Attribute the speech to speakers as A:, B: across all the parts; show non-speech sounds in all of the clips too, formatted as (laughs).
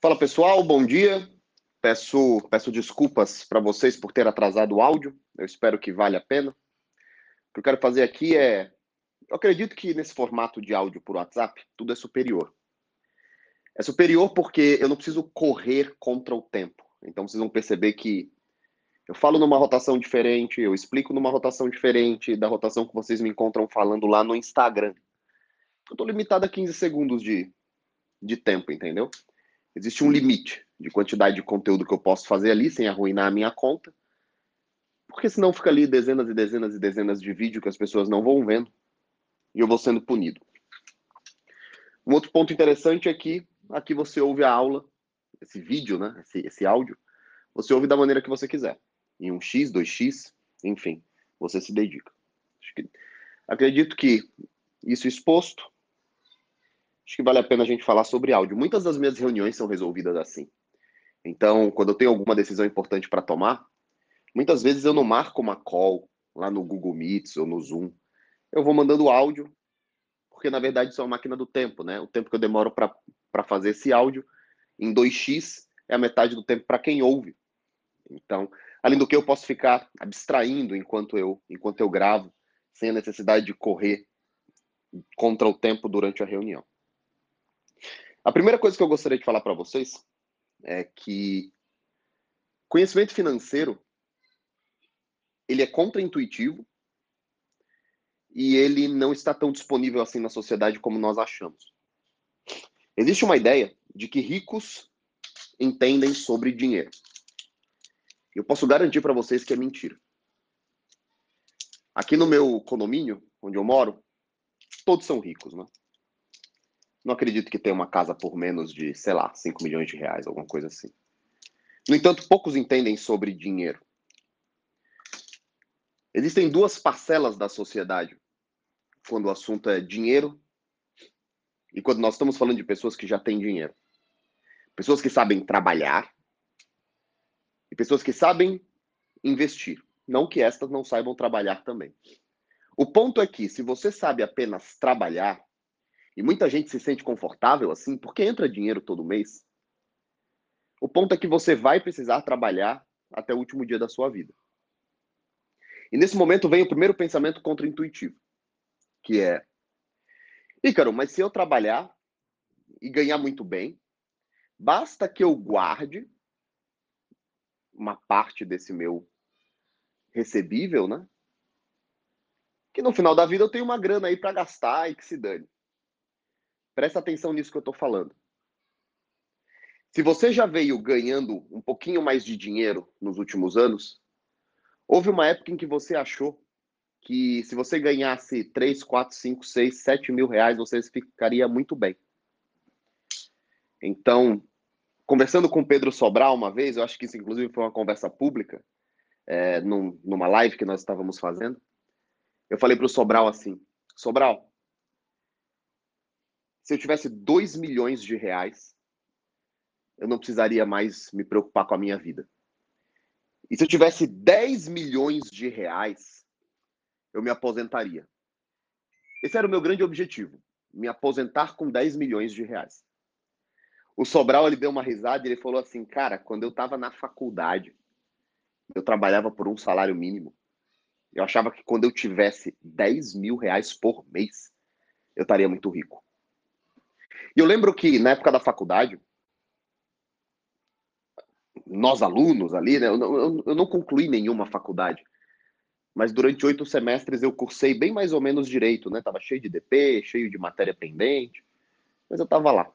A: Fala pessoal, bom dia. Peço, peço desculpas para vocês por ter atrasado o áudio. Eu espero que vale a pena. O que eu quero fazer aqui é. Eu acredito que nesse formato de áudio por WhatsApp, tudo é superior. É superior porque eu não preciso correr contra o tempo. Então vocês vão perceber que eu falo numa rotação diferente, eu explico numa rotação diferente da rotação que vocês me encontram falando lá no Instagram. Eu estou limitado a 15 segundos de, de tempo, entendeu? Existe um limite de quantidade de conteúdo que eu posso fazer ali sem arruinar a minha conta. Porque senão fica ali dezenas e dezenas e dezenas de vídeos que as pessoas não vão vendo e eu vou sendo punido. Um outro ponto interessante é que aqui você ouve a aula, esse vídeo, né, esse, esse áudio, você ouve da maneira que você quiser em um X, 2X, enfim, você se dedica. Que, acredito que isso exposto, acho que vale a pena a gente falar sobre áudio. Muitas das minhas reuniões são resolvidas assim. Então, quando eu tenho alguma decisão importante para tomar, muitas vezes eu não marco uma call lá no Google Meets ou no Zoom. Eu vou mandando áudio, porque na verdade isso é uma máquina do tempo, né? O tempo que eu demoro para fazer esse áudio em 2x é a metade do tempo para quem ouve. Então, Além do que eu posso ficar abstraindo enquanto eu, enquanto eu gravo, sem a necessidade de correr contra o tempo durante a reunião. A primeira coisa que eu gostaria de falar para vocês é que conhecimento financeiro ele é contraintuitivo e ele não está tão disponível assim na sociedade como nós achamos. Existe uma ideia de que ricos entendem sobre dinheiro. Eu posso garantir para vocês que é mentira. Aqui no meu condomínio, onde eu moro, todos são ricos, né? Não acredito que tenha uma casa por menos de, sei lá, 5 milhões de reais, alguma coisa assim. No entanto, poucos entendem sobre dinheiro. Existem duas parcelas da sociedade quando o assunto é dinheiro e quando nós estamos falando de pessoas que já têm dinheiro. Pessoas que sabem trabalhar e pessoas que sabem investir. Não que estas não saibam trabalhar também. O ponto é que, se você sabe apenas trabalhar, e muita gente se sente confortável assim, porque entra dinheiro todo mês, o ponto é que você vai precisar trabalhar até o último dia da sua vida. E nesse momento vem o primeiro pensamento contra-intuitivo, que é: Ícaro, mas se eu trabalhar e ganhar muito bem, basta que eu guarde uma parte desse meu recebível, né? Que no final da vida eu tenho uma grana aí para gastar e que se dane. Presta atenção nisso que eu estou falando. Se você já veio ganhando um pouquinho mais de dinheiro nos últimos anos, houve uma época em que você achou que se você ganhasse 3, 4, 5, 6, 7 mil reais, você ficaria muito bem. Então, conversando com o Pedro Sobral uma vez, eu acho que isso inclusive foi uma conversa pública, é, num, numa live que nós estávamos fazendo, eu falei para o Sobral assim, Sobral, se eu tivesse 2 milhões de reais, eu não precisaria mais me preocupar com a minha vida. E se eu tivesse 10 milhões de reais, eu me aposentaria. Esse era o meu grande objetivo, me aposentar com 10 milhões de reais. O Sobral ele deu uma risada e ele falou assim, cara, quando eu estava na faculdade, eu trabalhava por um salário mínimo. Eu achava que quando eu tivesse 10 mil reais por mês, eu estaria muito rico. E eu lembro que na época da faculdade, nós alunos ali, né, eu, eu, eu não concluí nenhuma faculdade, mas durante oito semestres eu cursei bem mais ou menos direito, né? Tava cheio de DP, cheio de matéria pendente, mas eu tava lá.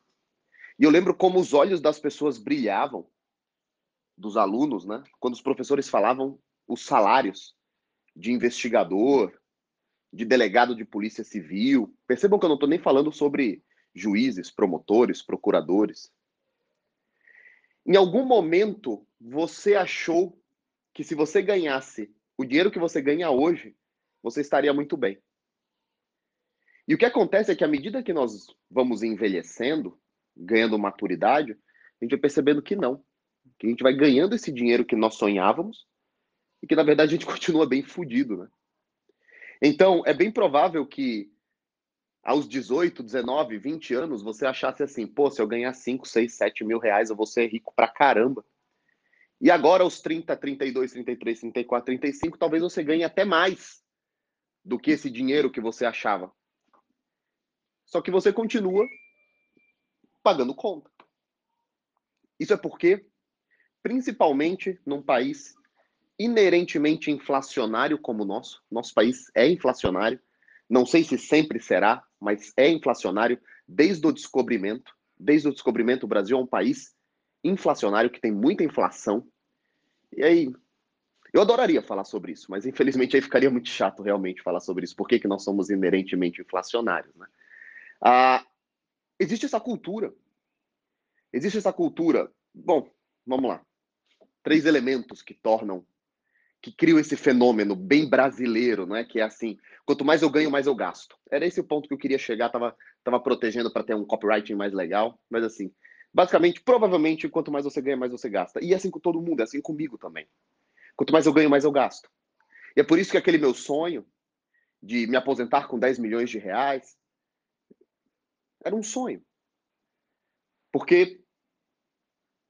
A: E eu lembro como os olhos das pessoas brilhavam, dos alunos, né? Quando os professores falavam os salários de investigador, de delegado de polícia civil. Percebam que eu não estou nem falando sobre juízes, promotores, procuradores. Em algum momento, você achou que se você ganhasse o dinheiro que você ganha hoje, você estaria muito bem. E o que acontece é que à medida que nós vamos envelhecendo, ganhando maturidade, a gente vai percebendo que não. Que a gente vai ganhando esse dinheiro que nós sonhávamos e que, na verdade, a gente (laughs) continua bem fudido, né? Então, é bem provável que aos 18, 19, 20 anos, você achasse assim, pô, se eu ganhar 5, 6, 7 mil reais, eu vou ser rico pra caramba. E agora, aos 30, 32, 33, 34, 35, talvez você ganhe até mais do que esse dinheiro que você achava. Só que você continua pagando conta. Isso é porque, principalmente num país inerentemente inflacionário como o nosso, nosso país é inflacionário, não sei se sempre será, mas é inflacionário desde o descobrimento. Desde o descobrimento, o Brasil é um país inflacionário que tem muita inflação. E aí, eu adoraria falar sobre isso, mas infelizmente aí ficaria muito chato realmente falar sobre isso. Por que, que nós somos inerentemente inflacionários, né? Ah, existe essa cultura. Existe essa cultura. Bom, vamos lá. Três elementos que tornam, que criam esse fenômeno bem brasileiro, não é? Que é assim: quanto mais eu ganho, mais eu gasto. Era esse o ponto que eu queria chegar. Tava, tava protegendo para ter um copywriting mais legal, mas assim, basicamente, provavelmente, quanto mais você ganha, mais você gasta. E é assim com todo mundo, é assim comigo também. Quanto mais eu ganho, mais eu gasto. E é por isso que aquele meu sonho de me aposentar com 10 milhões de reais, era um sonho. Porque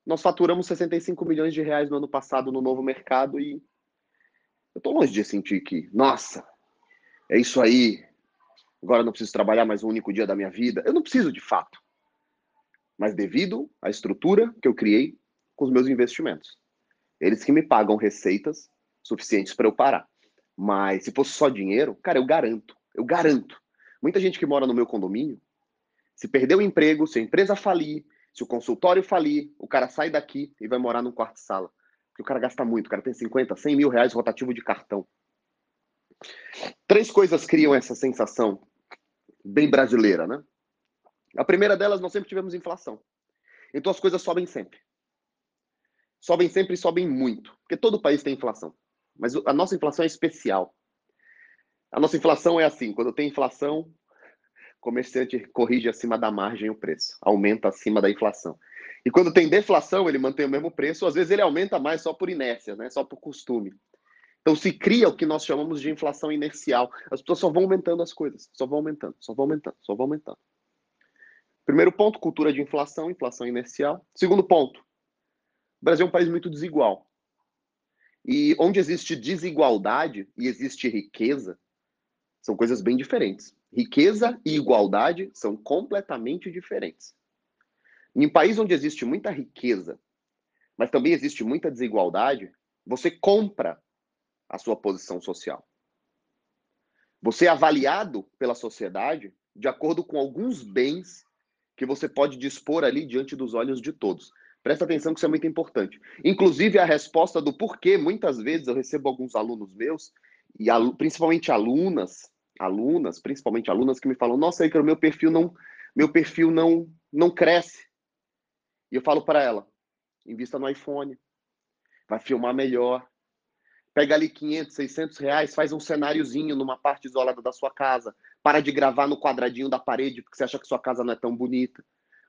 A: nós faturamos 65 milhões de reais no ano passado no novo mercado e eu estou longe de sentir que, nossa, é isso aí, agora não preciso trabalhar mais um único dia da minha vida. Eu não preciso de fato. Mas devido à estrutura que eu criei com os meus investimentos. Eles que me pagam receitas suficientes para eu parar. Mas se fosse só dinheiro, cara, eu garanto, eu garanto. Muita gente que mora no meu condomínio se perder o emprego, se a empresa falir, se o consultório falir, o cara sai daqui e vai morar num quarto-sala. Porque o cara gasta muito, o cara tem 50, 100 mil reais rotativo de cartão. Três coisas criam essa sensação bem brasileira, né? A primeira delas, nós sempre tivemos inflação. Então as coisas sobem sempre. Sobem sempre e sobem muito. Porque todo país tem inflação. Mas a nossa inflação é especial. A nossa inflação é assim: quando tem inflação, comerciante corrige acima da margem o preço, aumenta acima da inflação. E quando tem deflação, ele mantém o mesmo preço, às vezes ele aumenta mais só por inércia, né? só por costume. Então se cria o que nós chamamos de inflação inercial. As pessoas só vão aumentando as coisas, só vão aumentando, só vão aumentando, só vão aumentando. Primeiro ponto, cultura de inflação, inflação inercial. Segundo ponto, o Brasil é um país muito desigual. E onde existe desigualdade e existe riqueza, são coisas bem diferentes. Riqueza e igualdade são completamente diferentes. Em um país onde existe muita riqueza, mas também existe muita desigualdade, você compra a sua posição social. Você é avaliado pela sociedade de acordo com alguns bens que você pode dispor ali diante dos olhos de todos. Presta atenção que isso é muito importante. Inclusive, a resposta do porquê, muitas vezes eu recebo alguns alunos meus, e principalmente alunas, alunas, principalmente alunas que me falam: "Nossa, o meu perfil não, meu perfil não não cresce". E eu falo para ela: invista no iPhone, vai filmar melhor. Pega ali 500, 600 reais, faz um cenáriozinho numa parte isolada da sua casa. Para de gravar no quadradinho da parede porque você acha que sua casa não é tão bonita.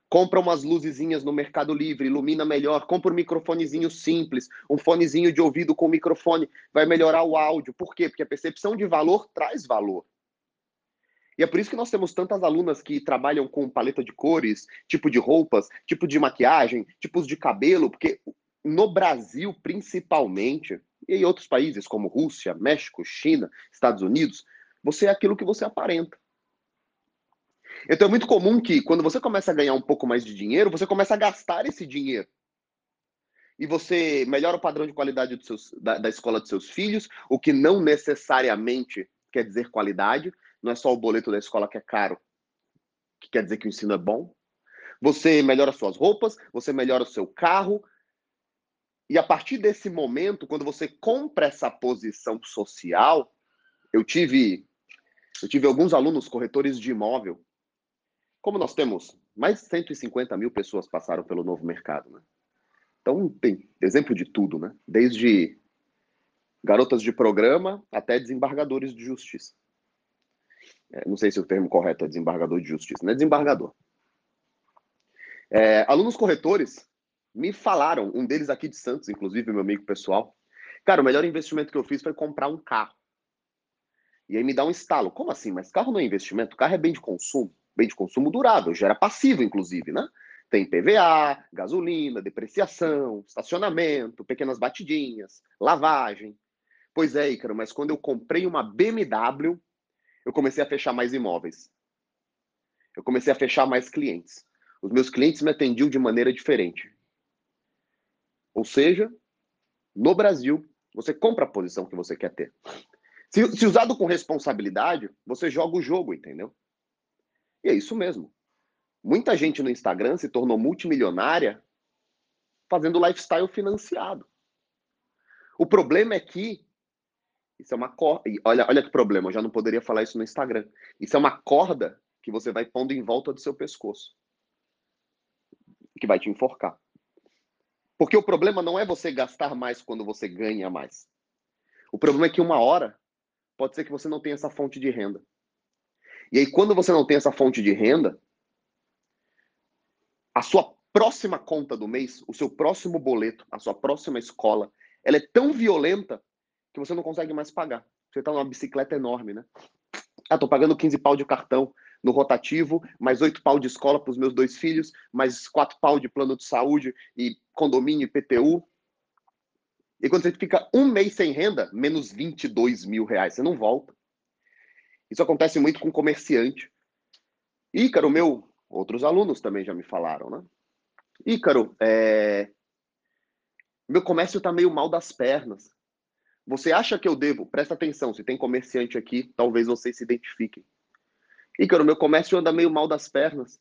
A: Compra umas luzezinhas no Mercado Livre, ilumina melhor. Compra um microfonezinho simples, um fonezinho de ouvido com microfone, vai melhorar o áudio. Por quê? Porque a percepção de valor traz valor. E é por isso que nós temos tantas alunas que trabalham com paleta de cores, tipo de roupas, tipo de maquiagem, tipos de cabelo, porque no Brasil, principalmente, e em outros países como Rússia, México, China, Estados Unidos, você é aquilo que você aparenta. Então é muito comum que quando você começa a ganhar um pouco mais de dinheiro, você começa a gastar esse dinheiro. E você melhora o padrão de qualidade seus, da, da escola dos seus filhos, o que não necessariamente quer dizer qualidade, não é só o boleto da escola que é caro, que quer dizer que o ensino é bom. Você melhora suas roupas, você melhora o seu carro. E a partir desse momento, quando você compra essa posição social, eu tive eu tive alguns alunos corretores de imóvel. Como nós temos mais de 150 mil pessoas passaram pelo novo mercado, né? Então tem exemplo de tudo, né? Desde garotas de programa até desembargadores de justiça. É, não sei se o termo correto é desembargador de justiça, não é desembargador. É, alunos corretores me falaram, um deles aqui de Santos, inclusive meu amigo pessoal, cara, o melhor investimento que eu fiz foi comprar um carro. E aí me dá um estalo. Como assim? Mas carro não é investimento? Carro é bem de consumo. Bem de consumo durável, gera passivo, inclusive, né? Tem PVA, gasolina, depreciação, estacionamento, pequenas batidinhas, lavagem. Pois é, Ícaro, mas quando eu comprei uma BMW, eu comecei a fechar mais imóveis. Eu comecei a fechar mais clientes. Os meus clientes me atendiam de maneira diferente. Ou seja, no Brasil, você compra a posição que você quer ter. Se, se usado com responsabilidade, você joga o jogo, entendeu? E é isso mesmo. Muita gente no Instagram se tornou multimilionária fazendo lifestyle financiado. O problema é que isso é uma corda. Olha, olha que problema, eu já não poderia falar isso no Instagram. Isso é uma corda que você vai pondo em volta do seu pescoço. Que vai te enforcar. Porque o problema não é você gastar mais quando você ganha mais. O problema é que uma hora pode ser que você não tenha essa fonte de renda. E aí, quando você não tem essa fonte de renda, a sua próxima conta do mês, o seu próximo boleto, a sua próxima escola, ela é tão violenta que você não consegue mais pagar. Você está numa bicicleta enorme, né? Ah, tô pagando 15 pau de cartão no rotativo, mais 8 pau de escola para os meus dois filhos, mais 4 pau de plano de saúde e condomínio e PTU. E quando você fica um mês sem renda, menos 22 mil reais, você não volta. Isso acontece muito com comerciante. Ícaro, meu Outros alunos também já me falaram, né? Ícaro, é... meu comércio está meio mal das pernas. Você acha que eu devo? Presta atenção, se tem comerciante aqui, talvez vocês se identifiquem. Ícaro, meu comércio anda meio mal das pernas.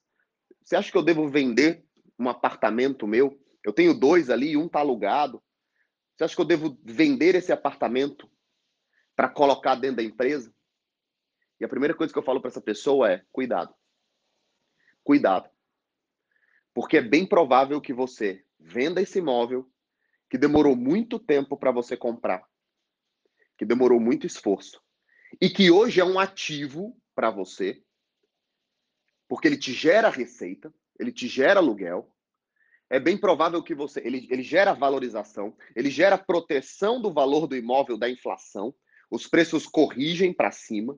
A: Você acha que eu devo vender um apartamento meu? Eu tenho dois ali um está alugado. Você acha que eu devo vender esse apartamento para colocar dentro da empresa? E a primeira coisa que eu falo para essa pessoa é: cuidado cuidado. Porque é bem provável que você venda esse imóvel que demorou muito tempo para você comprar, que demorou muito esforço, e que hoje é um ativo para você, porque ele te gera receita, ele te gera aluguel. É bem provável que você. Ele, ele gera valorização, ele gera proteção do valor do imóvel da inflação, os preços corrigem para cima.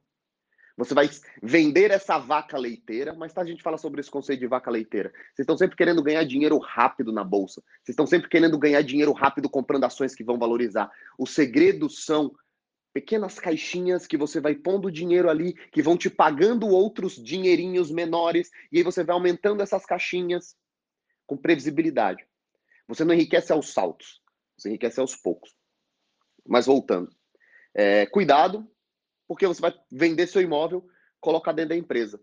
A: Você vai vender essa vaca leiteira, mas tá, a gente fala sobre esse conceito de vaca leiteira. Vocês estão sempre querendo ganhar dinheiro rápido na bolsa. Vocês estão sempre querendo ganhar dinheiro rápido comprando ações que vão valorizar. Os segredos são pequenas caixinhas que você vai pondo dinheiro ali, que vão te pagando outros dinheirinhos menores, e aí você vai aumentando essas caixinhas com previsibilidade. Você não enriquece aos saltos, você enriquece aos poucos. Mas voltando, é, cuidado porque você vai vender seu imóvel, colocar dentro da empresa.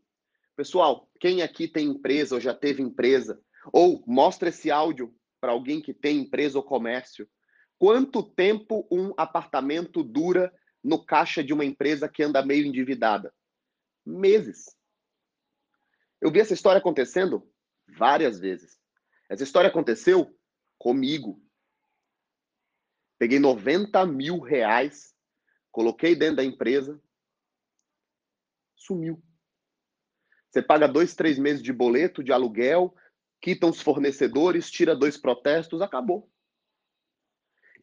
A: Pessoal, quem aqui tem empresa ou já teve empresa, ou mostra esse áudio para alguém que tem empresa ou comércio, quanto tempo um apartamento dura no caixa de uma empresa que anda meio endividada? Meses. Eu vi essa história acontecendo várias vezes. Essa história aconteceu comigo. Peguei 90 mil reais coloquei dentro da empresa, sumiu. Você paga dois, três meses de boleto, de aluguel, quitam os fornecedores, tira dois protestos, acabou.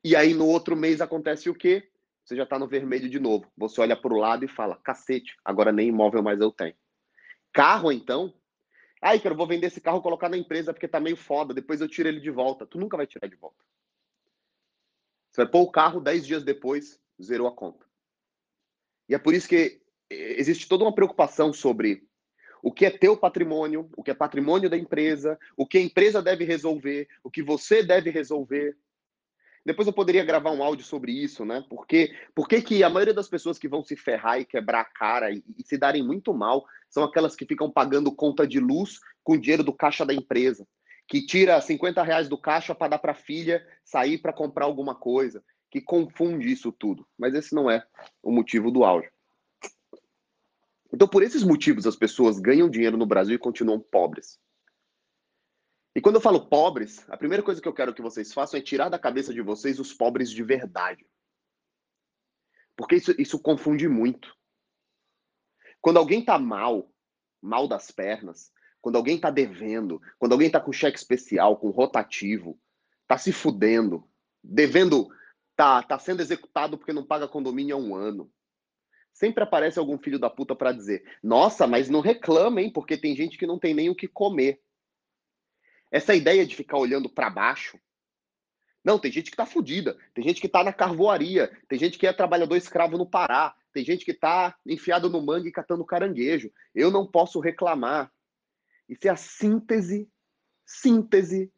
A: E aí no outro mês acontece o quê? Você já está no vermelho de novo. Você olha para o lado e fala: cacete, agora nem imóvel mais eu tenho. Carro, então. Ai, que eu vou vender esse carro colocar na empresa porque tá meio foda, depois eu tiro ele de volta. Tu nunca vai tirar de volta. Você vai pôr o carro dez dias depois, zerou a conta. E é por isso que existe toda uma preocupação sobre o que é teu patrimônio, o que é patrimônio da empresa, o que a empresa deve resolver, o que você deve resolver. Depois eu poderia gravar um áudio sobre isso, né? Porque, porque que a maioria das pessoas que vão se ferrar e quebrar a cara e, e se darem muito mal são aquelas que ficam pagando conta de luz com dinheiro do caixa da empresa, que tira 50 reais do caixa para dar para a filha sair para comprar alguma coisa que confunde isso tudo. Mas esse não é o motivo do áudio. Então, por esses motivos, as pessoas ganham dinheiro no Brasil e continuam pobres. E quando eu falo pobres, a primeira coisa que eu quero que vocês façam é tirar da cabeça de vocês os pobres de verdade. Porque isso, isso confunde muito. Quando alguém tá mal, mal das pernas, quando alguém tá devendo, quando alguém tá com cheque especial, com rotativo, tá se fudendo, devendo tá, tá sendo executado porque não paga condomínio há um ano. sempre aparece algum filho da puta para dizer: "Nossa, mas não reclama, hein, porque tem gente que não tem nem o que comer". Essa ideia de ficar olhando para baixo. Não, tem gente que tá fudida, tem gente que tá na carvoaria, tem gente que é trabalhador escravo no Pará, tem gente que tá enfiado no mangue catando caranguejo. Eu não posso reclamar. Isso é a síntese, síntese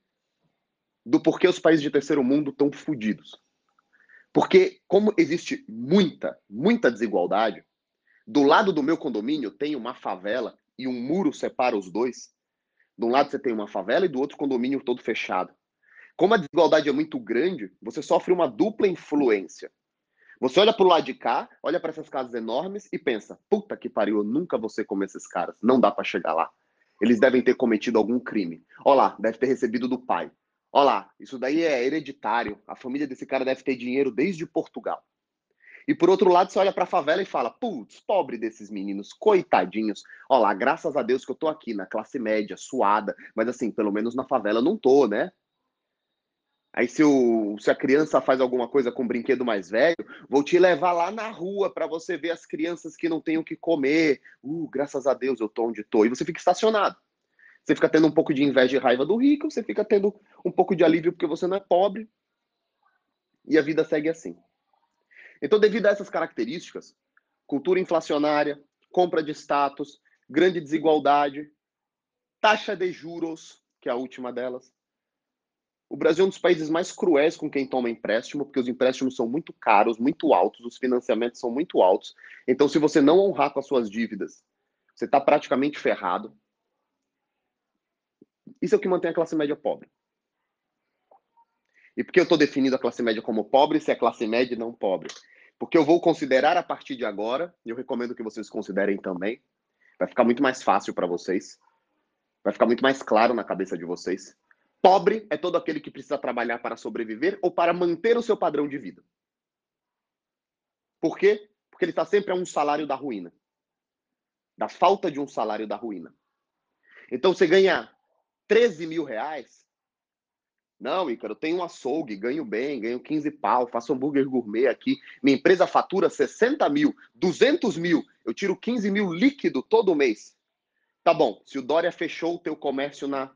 A: do porquê os países de terceiro mundo estão fodidos. Porque, como existe muita, muita desigualdade, do lado do meu condomínio tem uma favela e um muro separa os dois. De um lado você tem uma favela e do outro condomínio todo fechado. Como a desigualdade é muito grande, você sofre uma dupla influência. Você olha para o lado de cá, olha para essas casas enormes e pensa: puta que pariu, eu nunca vou ser como esses caras. Não dá para chegar lá. Eles devem ter cometido algum crime. Olha lá, deve ter recebido do pai. Olha lá, isso daí é hereditário. A família desse cara deve ter dinheiro desde Portugal. E por outro lado, você olha para a favela e fala: putz, pobre desses meninos, coitadinhos. Olha lá, graças a Deus que eu tô aqui na classe média, suada, mas assim, pelo menos na favela eu não tô, né? Aí se, o, se a criança faz alguma coisa com um brinquedo mais velho, vou te levar lá na rua para você ver as crianças que não têm o que comer. Uh, graças a Deus eu tô onde tô. E você fica estacionado. Você fica tendo um pouco de inveja e raiva do rico, você fica tendo um pouco de alívio porque você não é pobre. E a vida segue assim. Então, devido a essas características, cultura inflacionária, compra de status, grande desigualdade, taxa de juros, que é a última delas. O Brasil é um dos países mais cruéis com quem toma empréstimo, porque os empréstimos são muito caros, muito altos, os financiamentos são muito altos. Então, se você não honrar com as suas dívidas, você está praticamente ferrado. Isso é o que mantém a classe média pobre. E por que eu estou definindo a classe média como pobre se é classe média e não pobre? Porque eu vou considerar a partir de agora, e eu recomendo que vocês considerem também, vai ficar muito mais fácil para vocês, vai ficar muito mais claro na cabeça de vocês. Pobre é todo aquele que precisa trabalhar para sobreviver ou para manter o seu padrão de vida. Por quê? Porque ele está sempre a um salário da ruína. Da falta de um salário da ruína. Então, você ganha 13 mil reais. Não, Ícaro, tenho um açougue, ganho bem, ganho 15 pau, faço hambúrguer gourmet aqui. Minha empresa fatura 60 mil, 200 mil, eu tiro 15 mil líquido todo mês. Tá bom, se o Dória fechou o teu comércio na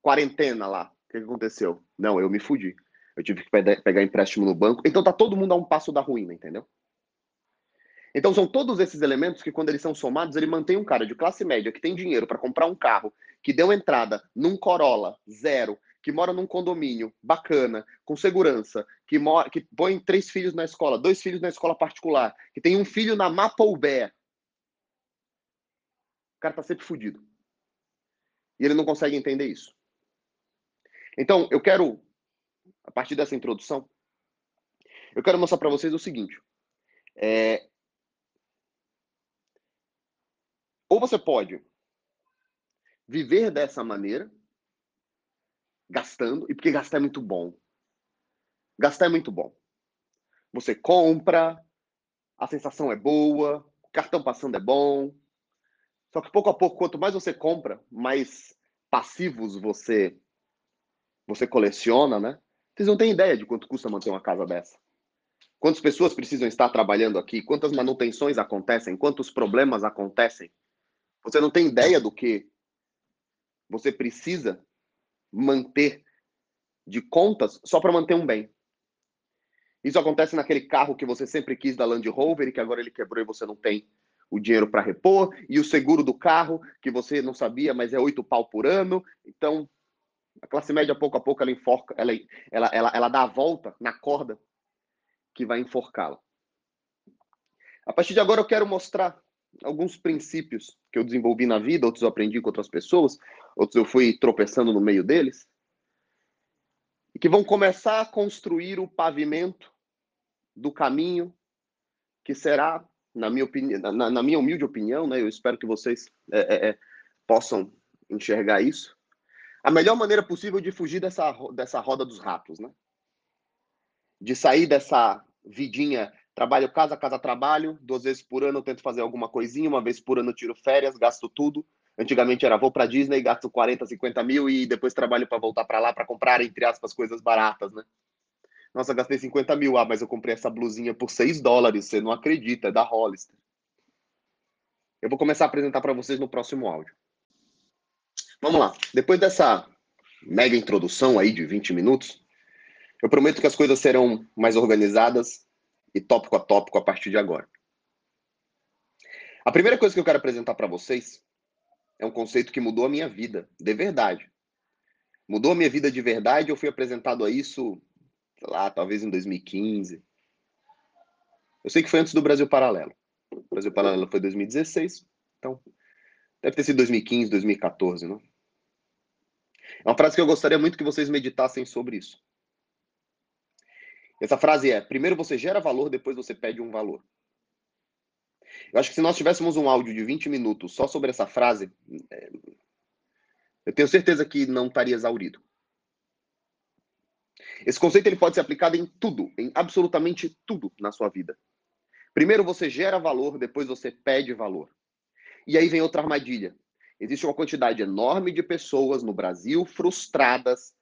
A: quarentena lá, o que, aconteceu? Não, eu me fudi. Eu tive que pegar empréstimo no banco. Então tá todo mundo a um passo da ruína, entendeu? Então são todos esses elementos que, quando eles são somados, ele mantém um cara de classe média que tem dinheiro para comprar um carro, que deu entrada num Corolla zero, que mora num condomínio bacana, com segurança, que, mora, que põe três filhos na escola, dois filhos na escola particular, que tem um filho na Mapoubé. O cara tá sempre fudido. E ele não consegue entender isso. Então, eu quero, a partir dessa introdução, eu quero mostrar para vocês o seguinte. É, Ou você pode viver dessa maneira, gastando, e porque gastar é muito bom. Gastar é muito bom. Você compra, a sensação é boa, o cartão passando é bom. Só que pouco a pouco, quanto mais você compra, mais passivos você você coleciona, né? Vocês não têm ideia de quanto custa manter uma casa dessa. Quantas pessoas precisam estar trabalhando aqui? Quantas manutenções acontecem? Quantos problemas acontecem? Você não tem ideia do que você precisa manter de contas só para manter um bem. Isso acontece naquele carro que você sempre quis da Land Rover e que agora ele quebrou e você não tem o dinheiro para repor, e o seguro do carro que você não sabia, mas é oito pau por ano. Então, a classe média, pouco a pouco, ela enforca, ela, ela, ela, ela dá a volta na corda que vai enforcá-la. A partir de agora, eu quero mostrar alguns princípios que eu desenvolvi na vida, outros eu aprendi com outras pessoas, outros eu fui tropeçando no meio deles, e que vão começar a construir o pavimento do caminho que será, na minha, opinião, na, na minha humilde opinião, né, eu espero que vocês é, é, é, possam enxergar isso, a melhor maneira possível de fugir dessa, dessa roda dos ratos, né? De sair dessa vidinha Trabalho casa, casa, trabalho. Duas vezes por ano eu tento fazer alguma coisinha. Uma vez por ano eu tiro férias, gasto tudo. Antigamente era vou para Disney, gasto 40, 50 mil e depois trabalho para voltar para lá para comprar, entre aspas, coisas baratas, né? Nossa, gastei 50 mil. Ah, mas eu comprei essa blusinha por 6 dólares. Você não acredita, é da Hollister. Eu vou começar a apresentar para vocês no próximo áudio. Vamos lá. Depois dessa mega introdução aí de 20 minutos, eu prometo que as coisas serão mais organizadas e tópico a tópico a partir de agora. A primeira coisa que eu quero apresentar para vocês é um conceito que mudou a minha vida, de verdade. Mudou a minha vida de verdade, eu fui apresentado a isso, sei lá, talvez em 2015. Eu sei que foi antes do Brasil Paralelo. O Brasil Paralelo foi 2016, então deve ter sido 2015, 2014, não? É uma frase que eu gostaria muito que vocês meditassem sobre isso. Essa frase é: primeiro você gera valor, depois você pede um valor. Eu acho que se nós tivéssemos um áudio de 20 minutos só sobre essa frase, é... eu tenho certeza que não estaria exaurido. Esse conceito ele pode ser aplicado em tudo, em absolutamente tudo na sua vida. Primeiro você gera valor, depois você pede valor. E aí vem outra armadilha. Existe uma quantidade enorme de pessoas no Brasil frustradas,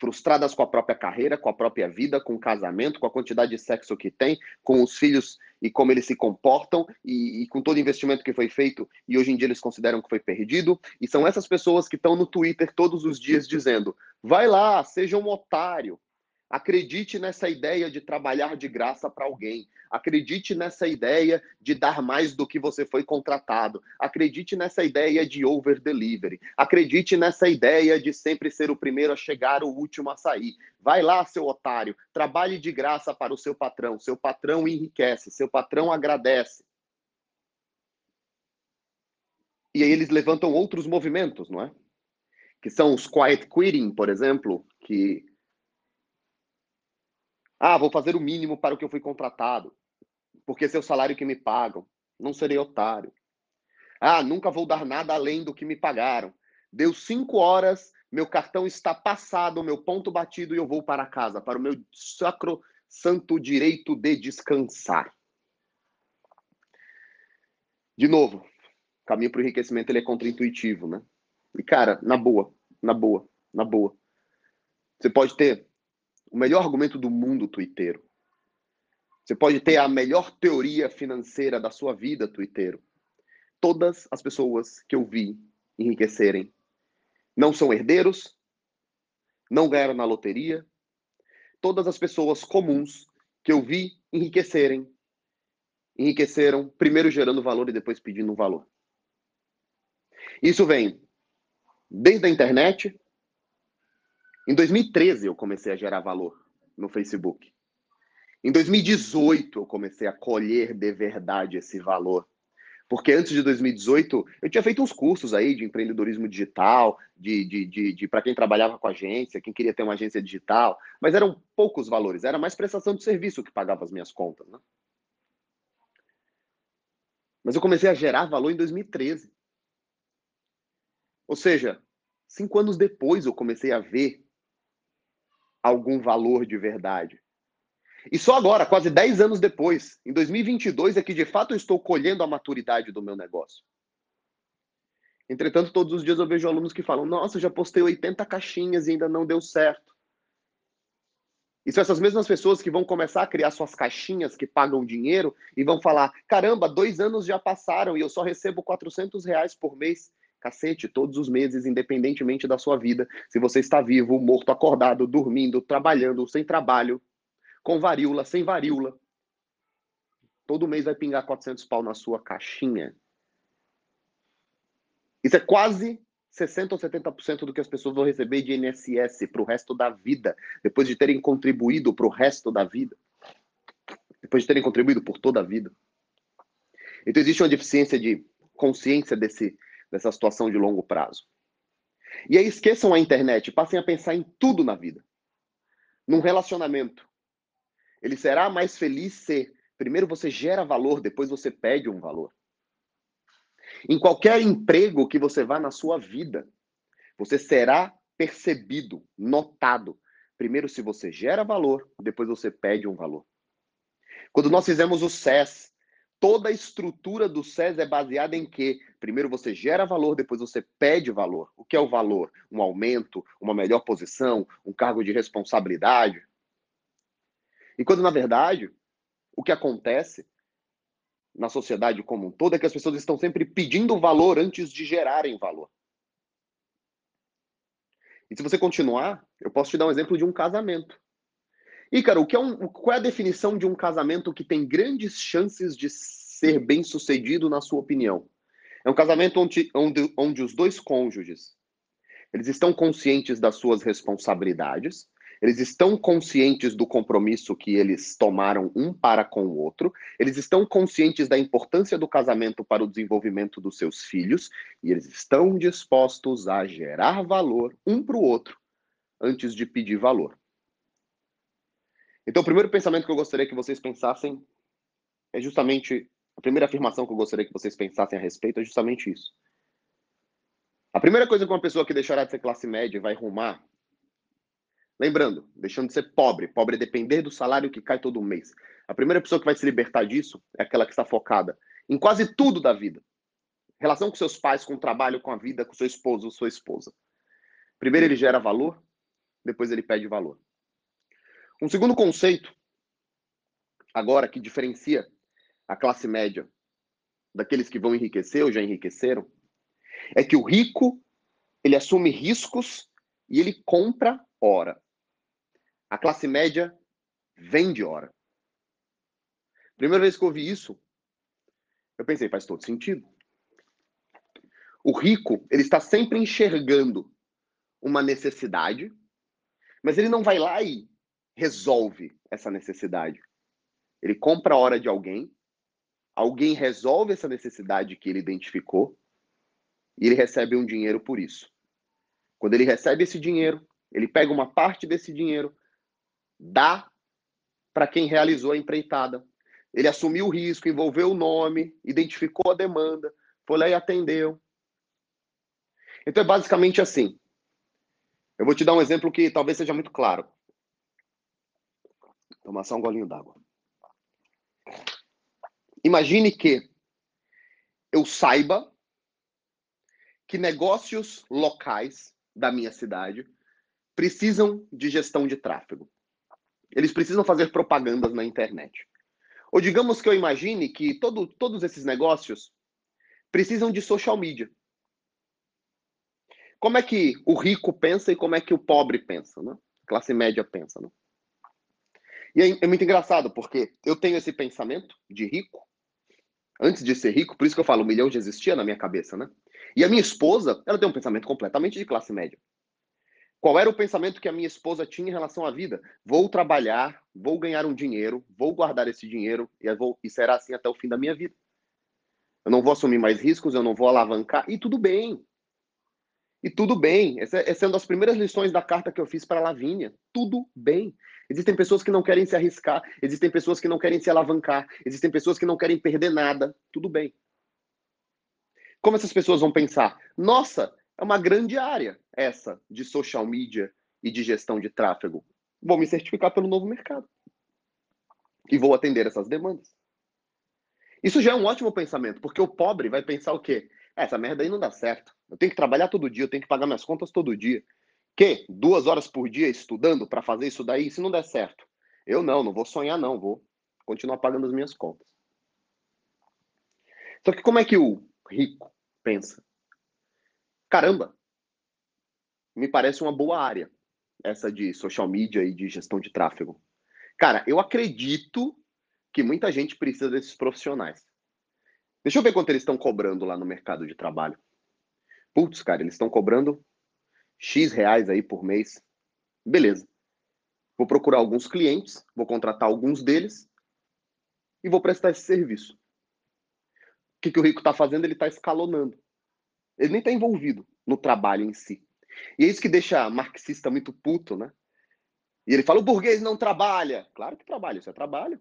A: frustradas com a própria carreira, com a própria vida, com o casamento, com a quantidade de sexo que tem, com os filhos e como eles se comportam e, e, com todo o investimento que foi feito e hoje em dia eles consideram que foi perdido. E são essas pessoas que estão no Twitter todos os dias dizendo: vai lá, seja um otário, Acredite nessa ideia de trabalhar de graça para alguém. Acredite nessa ideia de dar mais do que você foi contratado. Acredite nessa ideia de over delivery. Acredite nessa ideia de sempre ser o primeiro a chegar, o último a sair. Vai lá, seu otário. Trabalhe de graça para o seu patrão. Seu patrão enriquece, seu patrão agradece. E aí eles levantam outros movimentos, não é? Que são os quiet quitting, por exemplo, que ah, vou fazer o mínimo para o que eu fui contratado, porque esse é o salário que me pagam. Não serei otário. Ah, nunca vou dar nada além do que me pagaram. Deu cinco horas, meu cartão está passado, meu ponto batido e eu vou para casa, para o meu sacro santo direito de descansar. De novo, caminho para o enriquecimento ele é contraintuitivo, né? E cara, na boa, na boa, na boa. Você pode ter o melhor argumento do mundo twitteiro. Você pode ter a melhor teoria financeira da sua vida, twitteiro. Todas as pessoas que eu vi enriquecerem não são herdeiros, não ganharam na loteria. Todas as pessoas comuns que eu vi enriquecerem, enriqueceram primeiro gerando valor e depois pedindo um valor. Isso vem desde a internet, em 2013 eu comecei a gerar valor no Facebook. Em 2018 eu comecei a colher de verdade esse valor. Porque antes de 2018 eu tinha feito uns cursos aí de empreendedorismo digital, de, de, de, de para quem trabalhava com agência, quem queria ter uma agência digital, mas eram poucos valores, era mais prestação de serviço que pagava as minhas contas. Né? Mas eu comecei a gerar valor em 2013. Ou seja, cinco anos depois eu comecei a ver algum valor de verdade. E só agora, quase 10 anos depois, em 2022, é que de fato eu estou colhendo a maturidade do meu negócio. Entretanto, todos os dias eu vejo alunos que falam: Nossa, já postei 80 caixinhas e ainda não deu certo. E são essas mesmas pessoas que vão começar a criar suas caixinhas que pagam dinheiro e vão falar: Caramba, dois anos já passaram e eu só recebo 400 reais por mês. Cacete, todos os meses, independentemente da sua vida, se você está vivo, morto, acordado, dormindo, trabalhando, sem trabalho, com varíola, sem varíola, todo mês vai pingar 400 pau na sua caixinha. Isso é quase 60% ou 70% do que as pessoas vão receber de INSS para o resto da vida, depois de terem contribuído para o resto da vida. Depois de terem contribuído por toda a vida. Então existe uma deficiência de consciência desse, dessa situação de longo prazo. E aí esqueçam a internet, passem a pensar em tudo na vida. Num relacionamento. Ele será mais feliz se primeiro você gera valor, depois você pede um valor. Em qualquer emprego que você vá na sua vida, você será percebido, notado. Primeiro se você gera valor, depois você pede um valor. Quando nós fizemos o SES, toda a estrutura do SES é baseada em que primeiro você gera valor, depois você pede valor. O que é o valor? Um aumento, uma melhor posição, um cargo de responsabilidade. E quando, na verdade, o que acontece na sociedade como um todo é que as pessoas estão sempre pedindo valor antes de gerarem valor. E se você continuar, eu posso te dar um exemplo de um casamento. Cara, o que é um, qual é a definição de um casamento que tem grandes chances de ser bem sucedido, na sua opinião? É um casamento onde, onde, onde os dois cônjuges eles estão conscientes das suas responsabilidades, eles estão conscientes do compromisso que eles tomaram um para com o outro, eles estão conscientes da importância do casamento para o desenvolvimento dos seus filhos e eles estão dispostos a gerar valor um para o outro antes de pedir valor. Então, o primeiro pensamento que eu gostaria que vocês pensassem é justamente a primeira afirmação que eu gostaria que vocês pensassem a respeito é justamente isso. A primeira coisa que uma pessoa que deixará de ser classe média vai rumar Lembrando, deixando de ser pobre, pobre é depender do salário que cai todo mês. A primeira pessoa que vai se libertar disso é aquela que está focada em quase tudo da vida. Relação com seus pais, com o trabalho, com a vida, com seu esposo sua esposa. Primeiro ele gera valor, depois ele pede valor. Um segundo conceito, agora, que diferencia a classe média daqueles que vão enriquecer ou já enriqueceram, é que o rico, ele assume riscos e ele compra hora. A classe média vende hora. Primeira vez que eu ouvi isso, eu pensei, faz todo sentido. O rico, ele está sempre enxergando uma necessidade, mas ele não vai lá e resolve essa necessidade. Ele compra a hora de alguém, alguém resolve essa necessidade que ele identificou e ele recebe um dinheiro por isso. Quando ele recebe esse dinheiro, ele pega uma parte desse dinheiro dá para quem realizou a empreitada. Ele assumiu o risco, envolveu o nome, identificou a demanda, foi lá e atendeu. Então é basicamente assim. Eu vou te dar um exemplo que talvez seja muito claro. Tomar só um golinho d'água. Imagine que eu saiba que negócios locais da minha cidade precisam de gestão de tráfego. Eles precisam fazer propagandas na internet. Ou digamos que eu imagine que todo, todos esses negócios precisam de social media. Como é que o rico pensa e como é que o pobre pensa, né? A classe média pensa, né? E é, é muito engraçado, porque eu tenho esse pensamento de rico, antes de ser rico, por isso que eu falo, o milhão já existia na minha cabeça, né? E a minha esposa, ela tem um pensamento completamente de classe média. Qual era o pensamento que a minha esposa tinha em relação à vida? Vou trabalhar, vou ganhar um dinheiro, vou guardar esse dinheiro e, vou, e será assim até o fim da minha vida. Eu não vou assumir mais riscos, eu não vou alavancar, e tudo bem. E tudo bem. Essa, essa é uma das primeiras lições da carta que eu fiz para a Lavínia. Tudo bem. Existem pessoas que não querem se arriscar, existem pessoas que não querem se alavancar, existem pessoas que não querem perder nada. Tudo bem. Como essas pessoas vão pensar? Nossa, é uma grande área essa de social media e de gestão de tráfego. Vou me certificar pelo novo mercado. E vou atender essas demandas. Isso já é um ótimo pensamento, porque o pobre vai pensar o quê? É, essa merda aí não dá certo. Eu tenho que trabalhar todo dia, eu tenho que pagar minhas contas todo dia. Que? Duas horas por dia estudando para fazer isso daí? Se não der certo. Eu não, não vou sonhar, não. Vou continuar pagando as minhas contas. Só que como é que o rico pensa? caramba, me parece uma boa área essa de social media e de gestão de tráfego. Cara, eu acredito que muita gente precisa desses profissionais. Deixa eu ver quanto eles estão cobrando lá no mercado de trabalho. Putz, cara, eles estão cobrando X reais aí por mês. Beleza. Vou procurar alguns clientes, vou contratar alguns deles e vou prestar esse serviço. O que, que o rico está fazendo? Ele está escalonando. Ele nem está envolvido no trabalho em si. E é isso que deixa marxista muito puto, né? E ele fala: o burguês não trabalha. Claro que trabalha, isso é trabalho.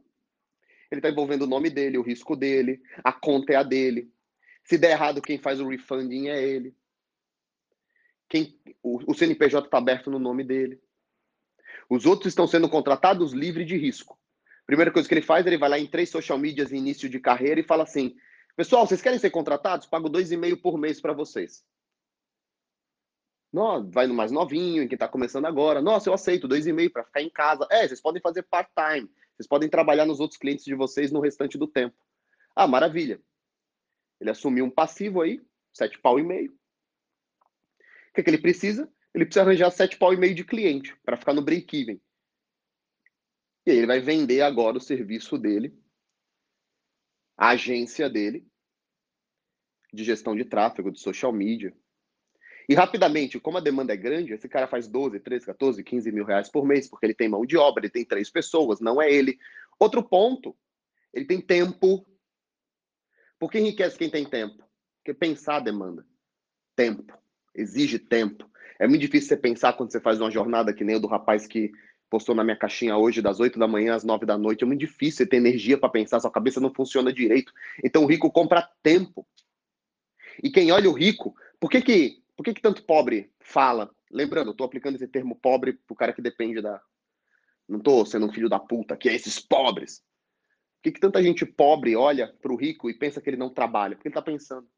A: Ele está envolvendo o nome dele, o risco dele, a conta é a dele. Se der errado, quem faz o refunding é ele. Quem, o, o CNPJ está aberto no nome dele. Os outros estão sendo contratados livre de risco. Primeira coisa que ele faz, ele vai lá em três social medias em início de carreira e fala assim: Pessoal, vocês querem ser contratados? Pago dois e meio por mês para vocês. Não, vai no mais novinho, em quem está começando agora. Nossa, eu aceito, dois e meio para ficar em casa. É, vocês podem fazer part-time. Vocês podem trabalhar nos outros clientes de vocês no restante do tempo. Ah, maravilha. Ele assumiu um passivo aí, sete pau e meio. O que, é que ele precisa? Ele precisa arranjar sete pau e meio de cliente para ficar no break-even. E aí ele vai vender agora o serviço dele, a agência dele, de gestão de tráfego, de social media. E rapidamente, como a demanda é grande, esse cara faz 12, 13, 14, 15 mil reais por mês, porque ele tem mão de obra, ele tem três pessoas, não é ele. Outro ponto, ele tem tempo. Por que enriquece quem tem tempo? Porque pensar demanda. Tempo. Exige tempo. É muito difícil você pensar quando você faz uma jornada que nem o do rapaz que postou na minha caixinha hoje, das 8 da manhã às 9 da noite. É muito difícil você ter energia para pensar, sua cabeça não funciona direito. Então o rico compra tempo. E quem olha o rico, por que que, por que, que tanto pobre fala? Lembrando, eu estou aplicando esse termo pobre para o cara que depende da. Não estou sendo um filho da puta, que é esses pobres. Por que, que tanta gente pobre olha para o rico e pensa que ele não trabalha? Porque ele está pensando.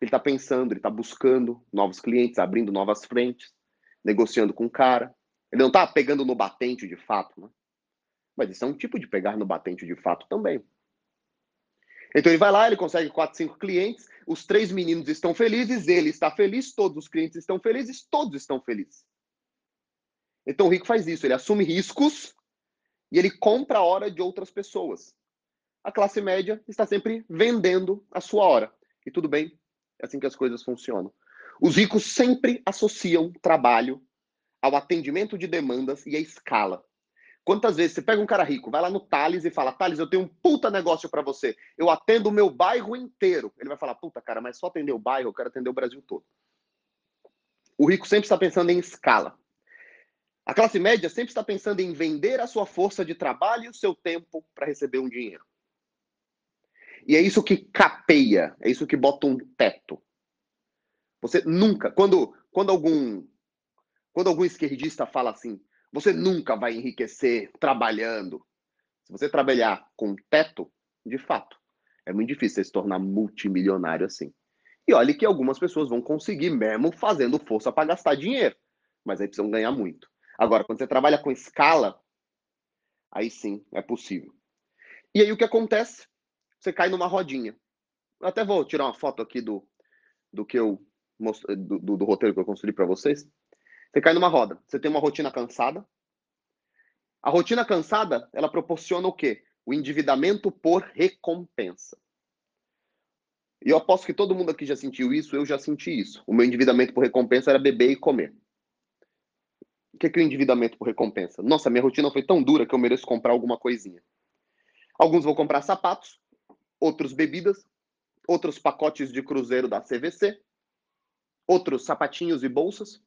A: Ele está pensando, ele está buscando novos clientes, abrindo novas frentes, negociando com o cara. Ele não está pegando no batente de fato, né? Mas isso é um tipo de pegar no batente de fato também. Então ele vai lá, ele consegue quatro, cinco clientes, os três meninos estão felizes, ele está feliz, todos os clientes estão felizes, todos estão felizes. Então o rico faz isso, ele assume riscos e ele compra a hora de outras pessoas. A classe média está sempre vendendo a sua hora. E tudo bem, é assim que as coisas funcionam. Os ricos sempre associam trabalho ao atendimento de demandas e à escala. Quantas vezes você pega um cara rico, vai lá no Thales e fala: Thales, eu tenho um puta negócio para você. Eu atendo o meu bairro inteiro. Ele vai falar: puta, cara, mas só atender o bairro, eu quero atender o Brasil todo. O rico sempre está pensando em escala. A classe média sempre está pensando em vender a sua força de trabalho e o seu tempo para receber um dinheiro. E é isso que capeia, é isso que bota um teto. Você nunca, quando, quando algum quando algum esquerdista fala assim, você nunca vai enriquecer trabalhando. Se você trabalhar com teto, de fato, é muito difícil você se tornar multimilionário assim. E olha que algumas pessoas vão conseguir mesmo fazendo força para gastar dinheiro, mas aí precisam ganhar muito. Agora, quando você trabalha com escala, aí sim é possível. E aí o que acontece? Você cai numa rodinha. Eu até vou tirar uma foto aqui do, do que eu do, do, do roteiro que eu construí para vocês. Você cai numa roda. Você tem uma rotina cansada. A rotina cansada, ela proporciona o quê? O endividamento por recompensa. E eu aposto que todo mundo aqui já sentiu isso, eu já senti isso. O meu endividamento por recompensa era beber e comer. O que é, que é o endividamento por recompensa? Nossa, minha rotina foi tão dura que eu mereço comprar alguma coisinha. Alguns vão comprar sapatos, outros bebidas, outros pacotes de cruzeiro da CVC, outros sapatinhos e bolsas.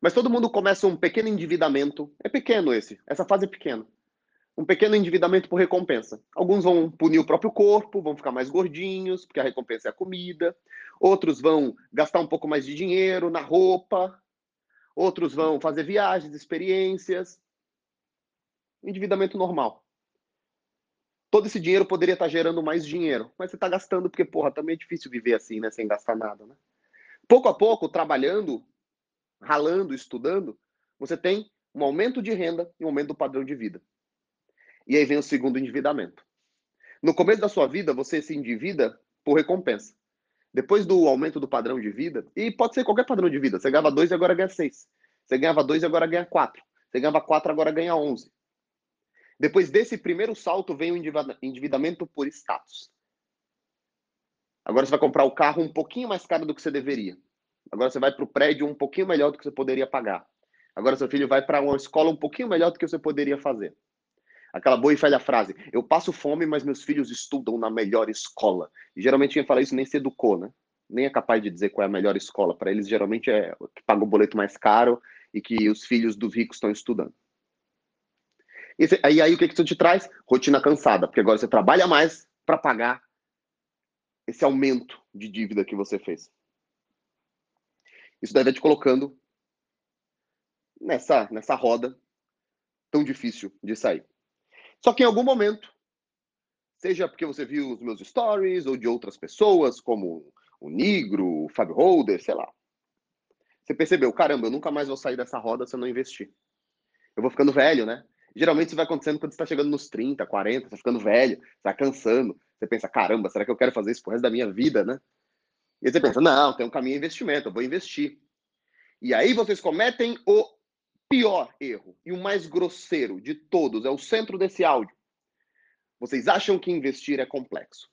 A: Mas todo mundo começa um pequeno endividamento. É pequeno esse, essa fase é pequena. Um pequeno endividamento por recompensa. Alguns vão punir o próprio corpo, vão ficar mais gordinhos, porque a recompensa é a comida. Outros vão gastar um pouco mais de dinheiro na roupa. Outros vão fazer viagens, experiências. Endividamento normal. Todo esse dinheiro poderia estar gerando mais dinheiro, mas você está gastando porque, porra, também é difícil viver assim, né, sem gastar nada, né? Pouco a pouco, trabalhando, ralando, estudando, você tem um aumento de renda e um aumento do padrão de vida. E aí vem o segundo endividamento. No começo da sua vida, você se endivida por recompensa. Depois do aumento do padrão de vida, e pode ser qualquer padrão de vida, você ganhava dois e agora ganha seis. Você ganhava dois e agora ganha quatro. Você ganhava quatro agora ganha onze. Depois desse primeiro salto vem o endividamento por status. Agora você vai comprar o carro um pouquinho mais caro do que você deveria. Agora você vai para o prédio um pouquinho melhor do que você poderia pagar. Agora seu filho vai para uma escola um pouquinho melhor do que você poderia fazer. Aquela boa e velha frase: eu passo fome, mas meus filhos estudam na melhor escola. E geralmente quem fala isso nem se educou, né? Nem é capaz de dizer qual é a melhor escola. Para eles, geralmente é que paga o boleto mais caro e que os filhos dos ricos estão estudando. E aí, aí o que, que isso te traz? Rotina cansada, porque agora você trabalha mais para pagar esse aumento de dívida que você fez. Isso deve te colocando nessa, nessa roda tão difícil de sair. Só que em algum momento, seja porque você viu os meus stories ou de outras pessoas, como o Negro, o Fábio Holder, sei lá. Você percebeu, caramba, eu nunca mais vou sair dessa roda se eu não investir. Eu vou ficando velho, né? Geralmente isso vai acontecendo quando você está chegando nos 30, 40, você tá ficando velho, está cansando. Você pensa, caramba, será que eu quero fazer isso pro resto da minha vida, né? E você pensa, não, tem um caminho investimento, eu vou investir. E aí vocês cometem o pior erro e o mais grosseiro de todos, é o centro desse áudio. Vocês acham que investir é complexo.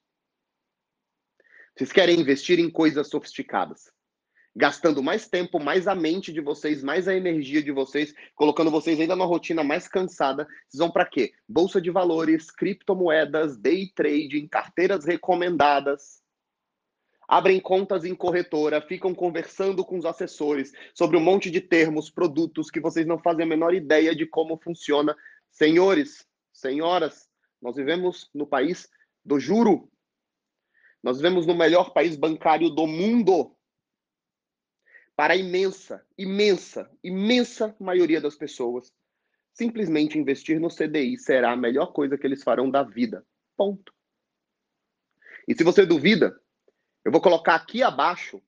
A: Vocês querem investir em coisas sofisticadas gastando mais tempo, mais a mente de vocês, mais a energia de vocês, colocando vocês ainda numa rotina mais cansada. Vocês vão para quê? Bolsa de valores, criptomoedas, day trading, carteiras recomendadas. Abrem contas em corretora, ficam conversando com os assessores sobre um monte de termos, produtos que vocês não fazem a menor ideia de como funciona. Senhores, senhoras, nós vivemos no país do juro. Nós vivemos no melhor país bancário do mundo para a imensa, imensa, imensa maioria das pessoas, simplesmente investir no CDI será a melhor coisa que eles farão da vida. Ponto. E se você duvida, eu vou colocar aqui abaixo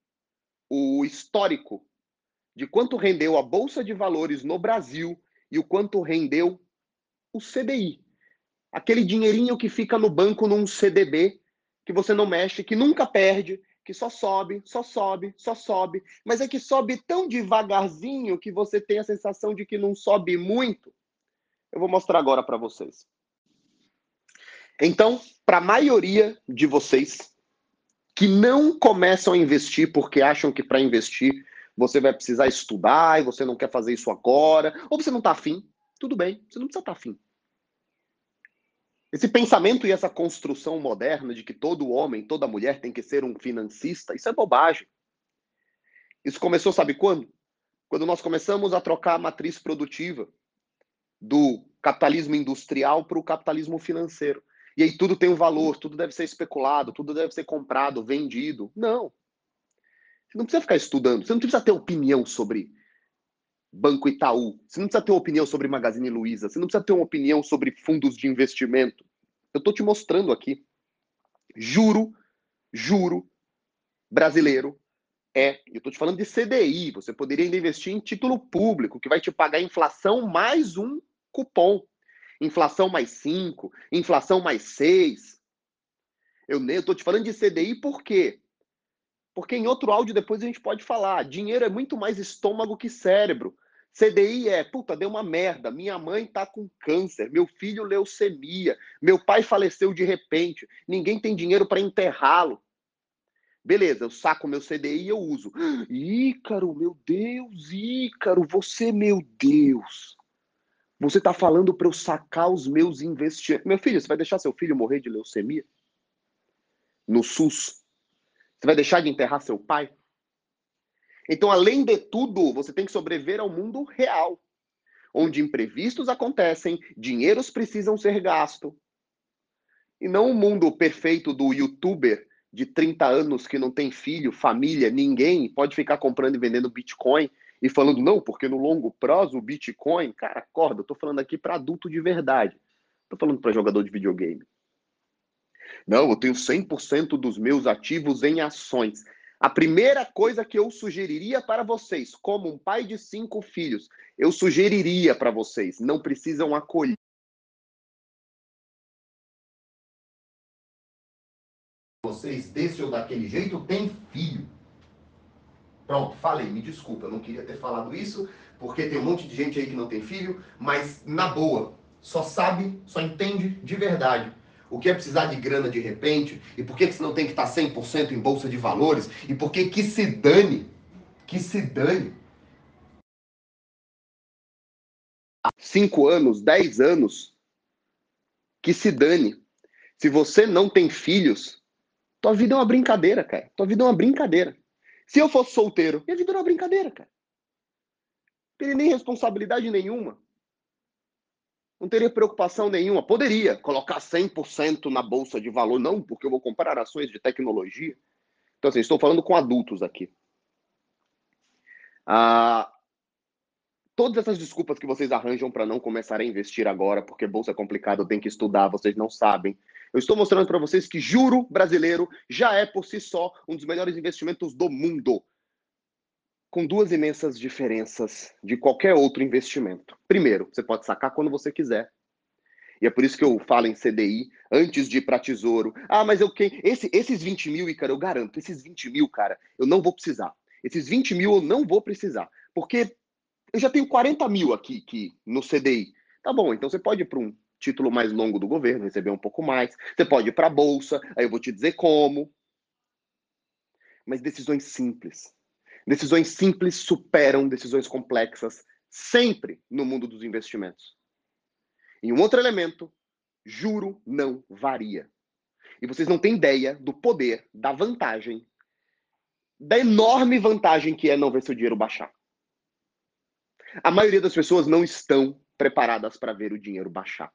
A: o histórico de quanto rendeu a Bolsa de Valores no Brasil e o quanto rendeu o CDI. Aquele dinheirinho que fica no banco num CDB, que você não mexe, que nunca perde, que só sobe, só sobe, só sobe, mas é que sobe tão devagarzinho que você tem a sensação de que não sobe muito. Eu vou mostrar agora para vocês. Então, para a maioria de vocês que não começam a investir porque acham que para investir você vai precisar estudar e você não quer fazer isso agora, ou você não está afim, tudo bem, você não precisa estar tá afim. Esse pensamento e essa construção moderna de que todo homem, toda mulher tem que ser um financista, isso é bobagem. Isso começou, sabe quando? Quando nós começamos a trocar a matriz produtiva do capitalismo industrial para o capitalismo financeiro. E aí tudo tem um valor, tudo deve ser especulado, tudo deve ser comprado, vendido. Não. Você não precisa ficar estudando, você não precisa ter opinião sobre Banco Itaú. Você não precisa ter uma opinião sobre Magazine Luiza. Você não precisa ter uma opinião sobre fundos de investimento. Eu estou te mostrando aqui. Juro, juro, brasileiro é. Eu estou te falando de CDI. Você poderia ainda investir em título público, que vai te pagar inflação mais um cupom. Inflação mais 5, inflação mais 6. Eu estou te falando de CDI por quê? Porque em outro áudio depois a gente pode falar. Dinheiro é muito mais estômago que cérebro. CDI é, puta, deu uma merda. Minha mãe tá com câncer, meu filho leucemia, meu pai faleceu de repente, ninguém tem dinheiro para enterrá-lo. Beleza, eu saco meu CDI e eu uso. (gasps) Ícaro, meu Deus, Ícaro, você, meu Deus. Você tá falando para eu sacar os meus investimentos. Meu filho, você vai deixar seu filho morrer de leucemia? No SUS? Você vai deixar de enterrar seu pai? Então, além de tudo, você tem que sobreviver ao mundo real, onde imprevistos acontecem, dinheiros precisam ser gastos. E não o mundo perfeito do youtuber de 30 anos que não tem filho, família, ninguém, pode ficar comprando e vendendo Bitcoin e falando, não, porque no longo prazo o Bitcoin, cara, acorda, eu tô falando aqui para adulto de verdade. Tô falando para jogador de videogame. Não, eu tenho 100% dos meus ativos em ações. A primeira coisa que eu sugeriria para vocês, como um pai de cinco filhos, eu sugeriria para vocês, não precisam acolher. Vocês desse ou daquele jeito têm filho. Pronto, falei, me desculpa, eu não queria ter falado isso, porque tem um monte de gente aí que não tem filho, mas na boa, só sabe, só entende de verdade o que é precisar de grana de repente, e por que, que você não tem que estar 100% em bolsa de valores, e por que que se dane, que se dane. Cinco anos, dez anos, que se dane. Se você não tem filhos, tua vida é uma brincadeira, cara. Tua vida é uma brincadeira. Se eu fosse solteiro, minha vida era uma brincadeira, cara. Não teria nem responsabilidade nenhuma não teria preocupação nenhuma. Poderia colocar 100% na bolsa de valor, não, porque eu vou comprar ações de tecnologia. Então, assim, estou falando com adultos aqui. Ah, todas essas desculpas que vocês arranjam para não começar a investir agora, porque bolsa é complicado, tem que estudar, vocês não sabem. Eu estou mostrando para vocês que juro brasileiro já é por si só um dos melhores investimentos do mundo com duas imensas diferenças de qualquer outro investimento. Primeiro, você pode sacar quando você quiser. E é por isso que eu falo em CDI antes de ir para tesouro. Ah, mas eu quem? Esse, esses 20 mil, cara, eu garanto, esses 20 mil, cara, eu não vou precisar. Esses 20 mil eu não vou precisar. Porque eu já tenho 40 mil aqui, aqui no CDI. Tá bom, então você pode ir para um título mais longo do governo, receber um pouco mais. Você pode ir para a bolsa, aí eu vou te dizer como. Mas decisões simples. Decisões simples superam decisões complexas sempre no mundo dos investimentos. E um outro elemento, juro não varia. E vocês não têm ideia do poder, da vantagem, da enorme vantagem que é não ver seu dinheiro baixar. A maioria das pessoas não estão preparadas para ver o dinheiro baixar.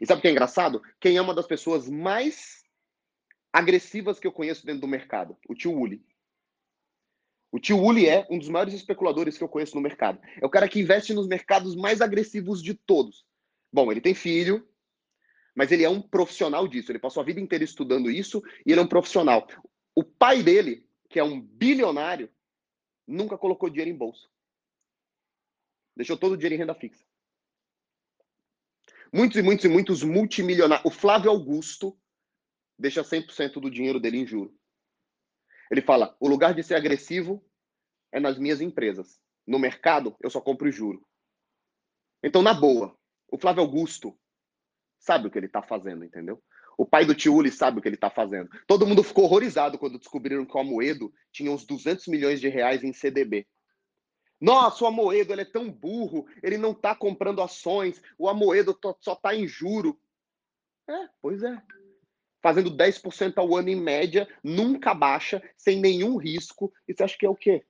A: E sabe o que é engraçado? Quem é uma das pessoas mais agressivas que eu conheço dentro do mercado? O tio Uli. O tio Uli é um dos maiores especuladores que eu conheço no mercado. É o cara que investe nos mercados mais agressivos de todos. Bom, ele tem filho, mas ele é um profissional disso. Ele passou a vida inteira estudando isso e ele é um profissional. O pai dele, que é um bilionário, nunca colocou dinheiro em bolsa. Deixou todo o dinheiro em renda fixa. Muitos e muitos e muitos multimilionários. O Flávio Augusto deixa 100% do dinheiro dele em juro. Ele fala: o lugar de ser agressivo é nas minhas empresas. No mercado, eu só compro juro. Então, na boa, o Flávio Augusto sabe o que ele está fazendo, entendeu? O pai do Tiuli sabe o que ele está fazendo. Todo mundo ficou horrorizado quando descobriram que o Amoedo tinha uns 200 milhões de reais em CDB. Nossa, o Amoedo ele é tão burro, ele não está comprando ações, o Amoedo só está em juro. É, pois é. Fazendo 10% ao ano em média, nunca baixa, sem nenhum risco. E você acha que é o quê?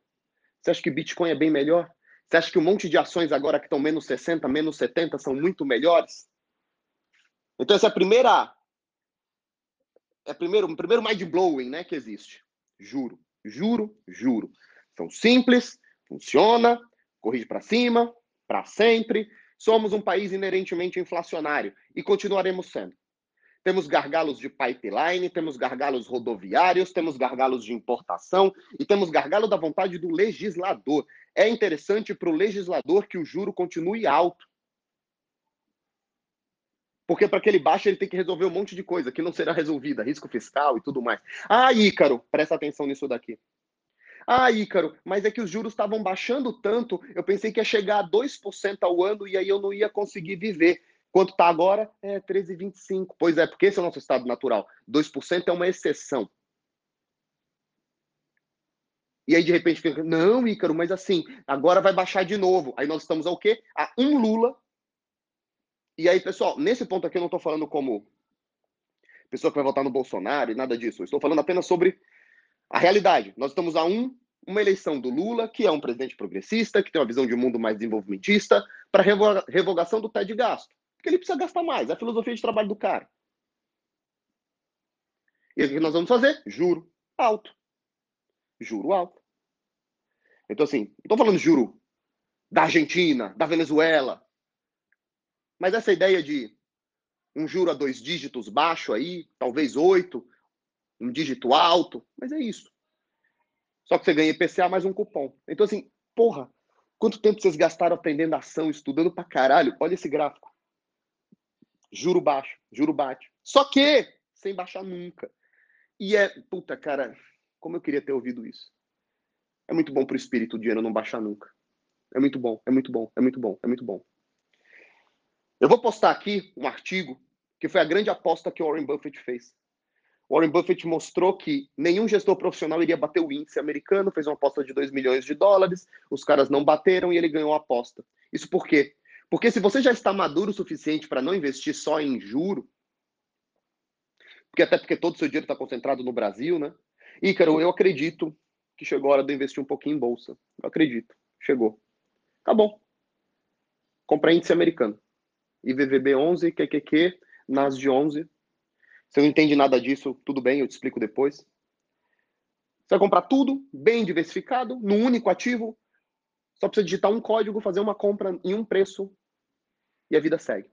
A: Você acha que Bitcoin é bem melhor? Você acha que um monte de ações agora que estão menos 60, menos 70 são muito melhores? Então essa é a primeira é primeiro, o primeiro mind blowing, né, que existe. Juro, juro, juro. São simples, funciona, corrige para cima, para sempre. Somos um país inerentemente inflacionário e continuaremos sendo. Temos gargalos de pipeline, temos gargalos rodoviários, temos gargalos de importação e temos gargalo da vontade do legislador. É interessante para o legislador que o juro continue alto. Porque para que ele baixe, ele tem que resolver um monte de coisa que não será resolvida, risco fiscal e tudo mais. Ah, Ícaro, presta atenção nisso daqui. Ah, Ícaro, mas é que os juros estavam baixando tanto, eu pensei que ia chegar a 2% ao ano e aí eu não ia conseguir viver. Quanto está agora? É 13,25. Pois é, porque esse é o nosso estado natural. 2% é uma exceção. E aí, de repente, fica, não, Ícaro, mas assim, agora vai baixar de novo. Aí nós estamos ao quê? A um Lula. E aí, pessoal, nesse ponto aqui eu não estou falando como pessoa que vai votar no Bolsonaro e nada disso. Eu estou falando apenas sobre a realidade. Nós estamos a um, uma eleição do Lula, que é um presidente progressista, que tem uma visão de um mundo mais desenvolvimentista, para revogação do TED de gasto. Porque ele precisa gastar mais. É a filosofia de trabalho do cara. E o que nós vamos fazer? Juro alto. Juro alto. Então, assim, não estou falando juro da Argentina, da Venezuela. Mas essa ideia de um juro a dois dígitos baixo aí, talvez oito, um dígito alto, mas é isso. Só que você ganha IPCA mais um cupom. Então, assim, porra, quanto tempo vocês gastaram aprendendo ação, estudando pra caralho? Olha esse gráfico. Juro baixo, juro bate. Só que sem baixar nunca. E é, puta, cara, como eu queria ter ouvido isso. É muito bom pro espírito o dinheiro não baixar nunca. É muito bom, é muito bom, é muito bom, é muito bom. Eu vou postar aqui um artigo que foi a grande aposta que o Warren Buffett fez. Warren Buffett mostrou que nenhum gestor profissional iria bater o índice americano, fez uma aposta de 2 milhões de dólares, os caras não bateram e ele ganhou a aposta. Isso por quê? Porque se você já está maduro o suficiente para não investir só em juro, porque até porque todo o seu dinheiro está concentrado no Brasil, né? Ícaro, eu acredito que chegou a hora de investir um pouquinho em bolsa. Eu acredito. Chegou. Tá bom. Compra índice americano. IVVB 11, QQQ, NAS de 11. Se não entende nada disso, tudo bem, eu te explico depois. Você vai comprar tudo bem diversificado, num único ativo. Só precisa digitar um código, fazer uma compra em um preço e a vida segue.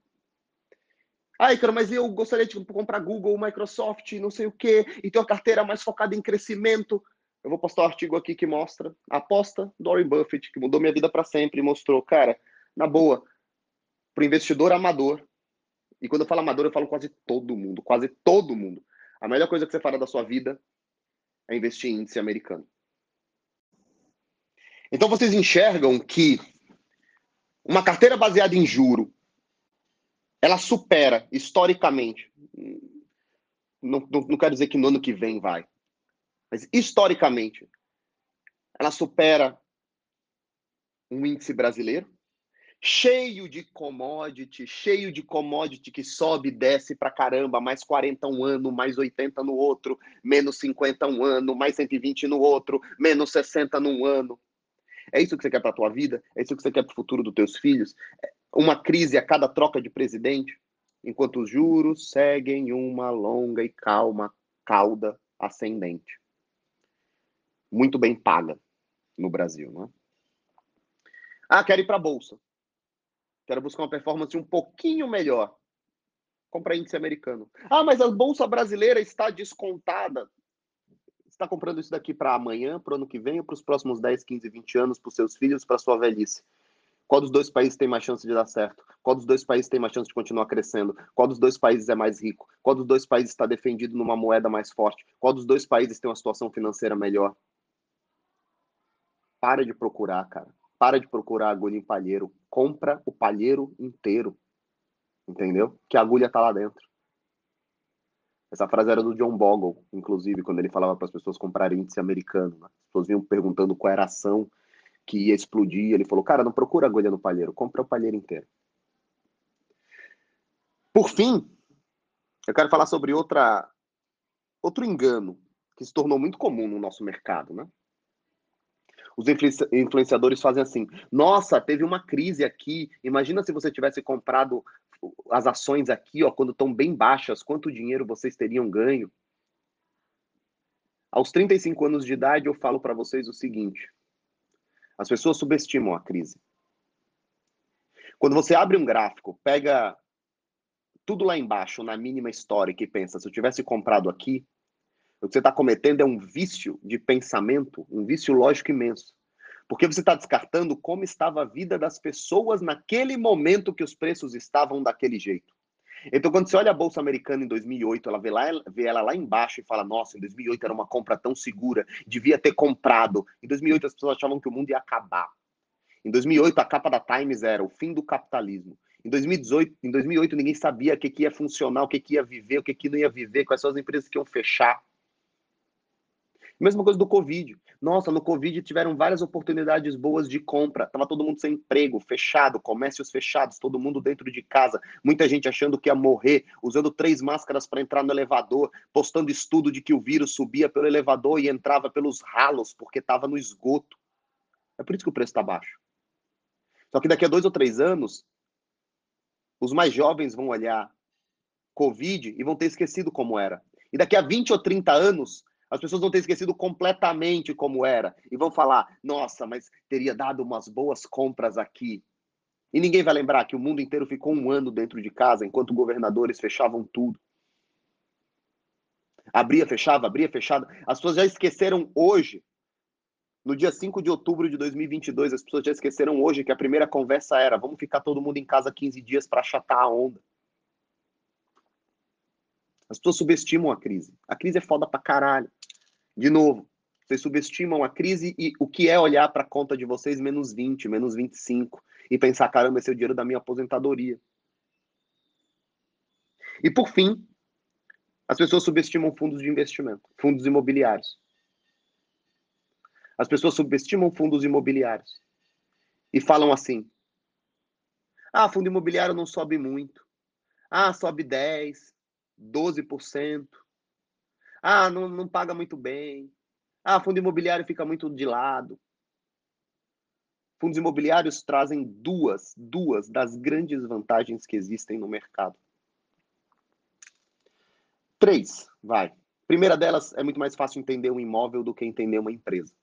A: Ai, cara, mas eu gostaria de comprar Google, Microsoft, não sei o quê, e ter uma carteira mais focada em crescimento. Eu vou postar um artigo aqui que mostra a aposta do Warren Buffett, que mudou minha vida para sempre e mostrou, cara, na boa, para o investidor amador, e quando eu falo amador, eu falo quase todo mundo, quase todo mundo. A melhor coisa que você fará da sua vida é investir em índice americano. Então vocês enxergam que uma carteira baseada em juro, ela supera historicamente, não, não, não quero dizer que no ano que vem vai, mas historicamente, ela supera um índice brasileiro, cheio de commodity, cheio de commodity que sobe e desce pra caramba, mais 40 um ano, mais 80 no outro, menos 50 um ano, mais 120 no outro, menos 60 num ano. É isso que você quer para tua vida? É isso que você quer para o futuro dos teus filhos? Uma crise a cada troca de presidente? Enquanto os juros seguem uma longa e calma cauda ascendente. Muito bem paga no Brasil, não é? Ah, quero ir para a bolsa. Quero buscar uma performance um pouquinho melhor. Compra índice americano. Ah, mas a bolsa brasileira está descontada. Está comprando isso daqui para amanhã, para o ano que vem, ou para os próximos 10, 15, 20 anos, para os seus filhos, para sua velhice? Qual dos dois países tem mais chance de dar certo? Qual dos dois países tem mais chance de continuar crescendo? Qual dos dois países é mais rico? Qual dos dois países está defendido numa moeda mais forte? Qual dos dois países tem uma situação financeira melhor? Para de procurar, cara. Para de procurar agulha em palheiro. Compra o palheiro inteiro. Entendeu? Que a agulha tá lá dentro. Essa frase era do John Bogle, inclusive, quando ele falava para as pessoas comprarem índice americano. Né? As pessoas vinham perguntando qual era a ação que ia explodir. Ele falou: Cara, não procura agulha no palheiro, compra o palheiro inteiro. Por fim, eu quero falar sobre outra, outro engano que se tornou muito comum no nosso mercado, né? Os influenciadores fazem assim: nossa, teve uma crise aqui. Imagina se você tivesse comprado as ações aqui, ó, quando estão bem baixas, quanto dinheiro vocês teriam ganho? Aos 35 anos de idade, eu falo para vocês o seguinte: as pessoas subestimam a crise. Quando você abre um gráfico, pega tudo lá embaixo, na mínima histórica, e pensa: se eu tivesse comprado aqui, o que você está cometendo é um vício de pensamento, um vício lógico imenso. Porque você está descartando como estava a vida das pessoas naquele momento que os preços estavam daquele jeito. Então, quando você olha a Bolsa Americana em 2008, ela vê, lá, vê ela lá embaixo e fala: Nossa, em 2008 era uma compra tão segura, devia ter comprado. Em 2008 as pessoas achavam que o mundo ia acabar. Em 2008 a capa da Times era o fim do capitalismo. Em 2018, em 2008 ninguém sabia o que, que ia funcionar, o que, que ia viver, o que, que não ia viver, quais são as empresas que iam fechar. Mesma coisa do Covid. Nossa, no Covid tiveram várias oportunidades boas de compra. Tava todo mundo sem emprego, fechado, comércios fechados, todo mundo dentro de casa, muita gente achando que ia morrer, usando três máscaras para entrar no elevador, postando estudo de que o vírus subia pelo elevador e entrava pelos ralos porque estava no esgoto. É por isso que o preço está baixo. Só que daqui a dois ou três anos, os mais jovens vão olhar Covid e vão ter esquecido como era. E daqui a 20 ou 30 anos, as pessoas vão ter esquecido completamente como era e vão falar: nossa, mas teria dado umas boas compras aqui. E ninguém vai lembrar que o mundo inteiro ficou um ano dentro de casa enquanto governadores fechavam tudo. Abria, fechava, abria, fechava. As pessoas já esqueceram hoje, no dia 5 de outubro de 2022, as pessoas já esqueceram hoje que a primeira conversa era: vamos ficar todo mundo em casa 15 dias para achatar a onda. As pessoas subestimam a crise. A crise é foda pra caralho. De novo, vocês subestimam a crise e o que é olhar para a conta de vocês menos 20, menos 25 e pensar, caramba, esse é o dinheiro da minha aposentadoria. E por fim, as pessoas subestimam fundos de investimento, fundos imobiliários. As pessoas subestimam fundos imobiliários e falam assim: ah, fundo imobiliário não sobe muito. Ah, sobe 10, 12%. Ah, não, não paga muito bem. Ah, fundo imobiliário fica muito de lado. Fundos imobiliários trazem duas, duas das grandes vantagens que existem no mercado. Três, vai. Primeira delas, é muito mais fácil entender um imóvel do que entender uma empresa.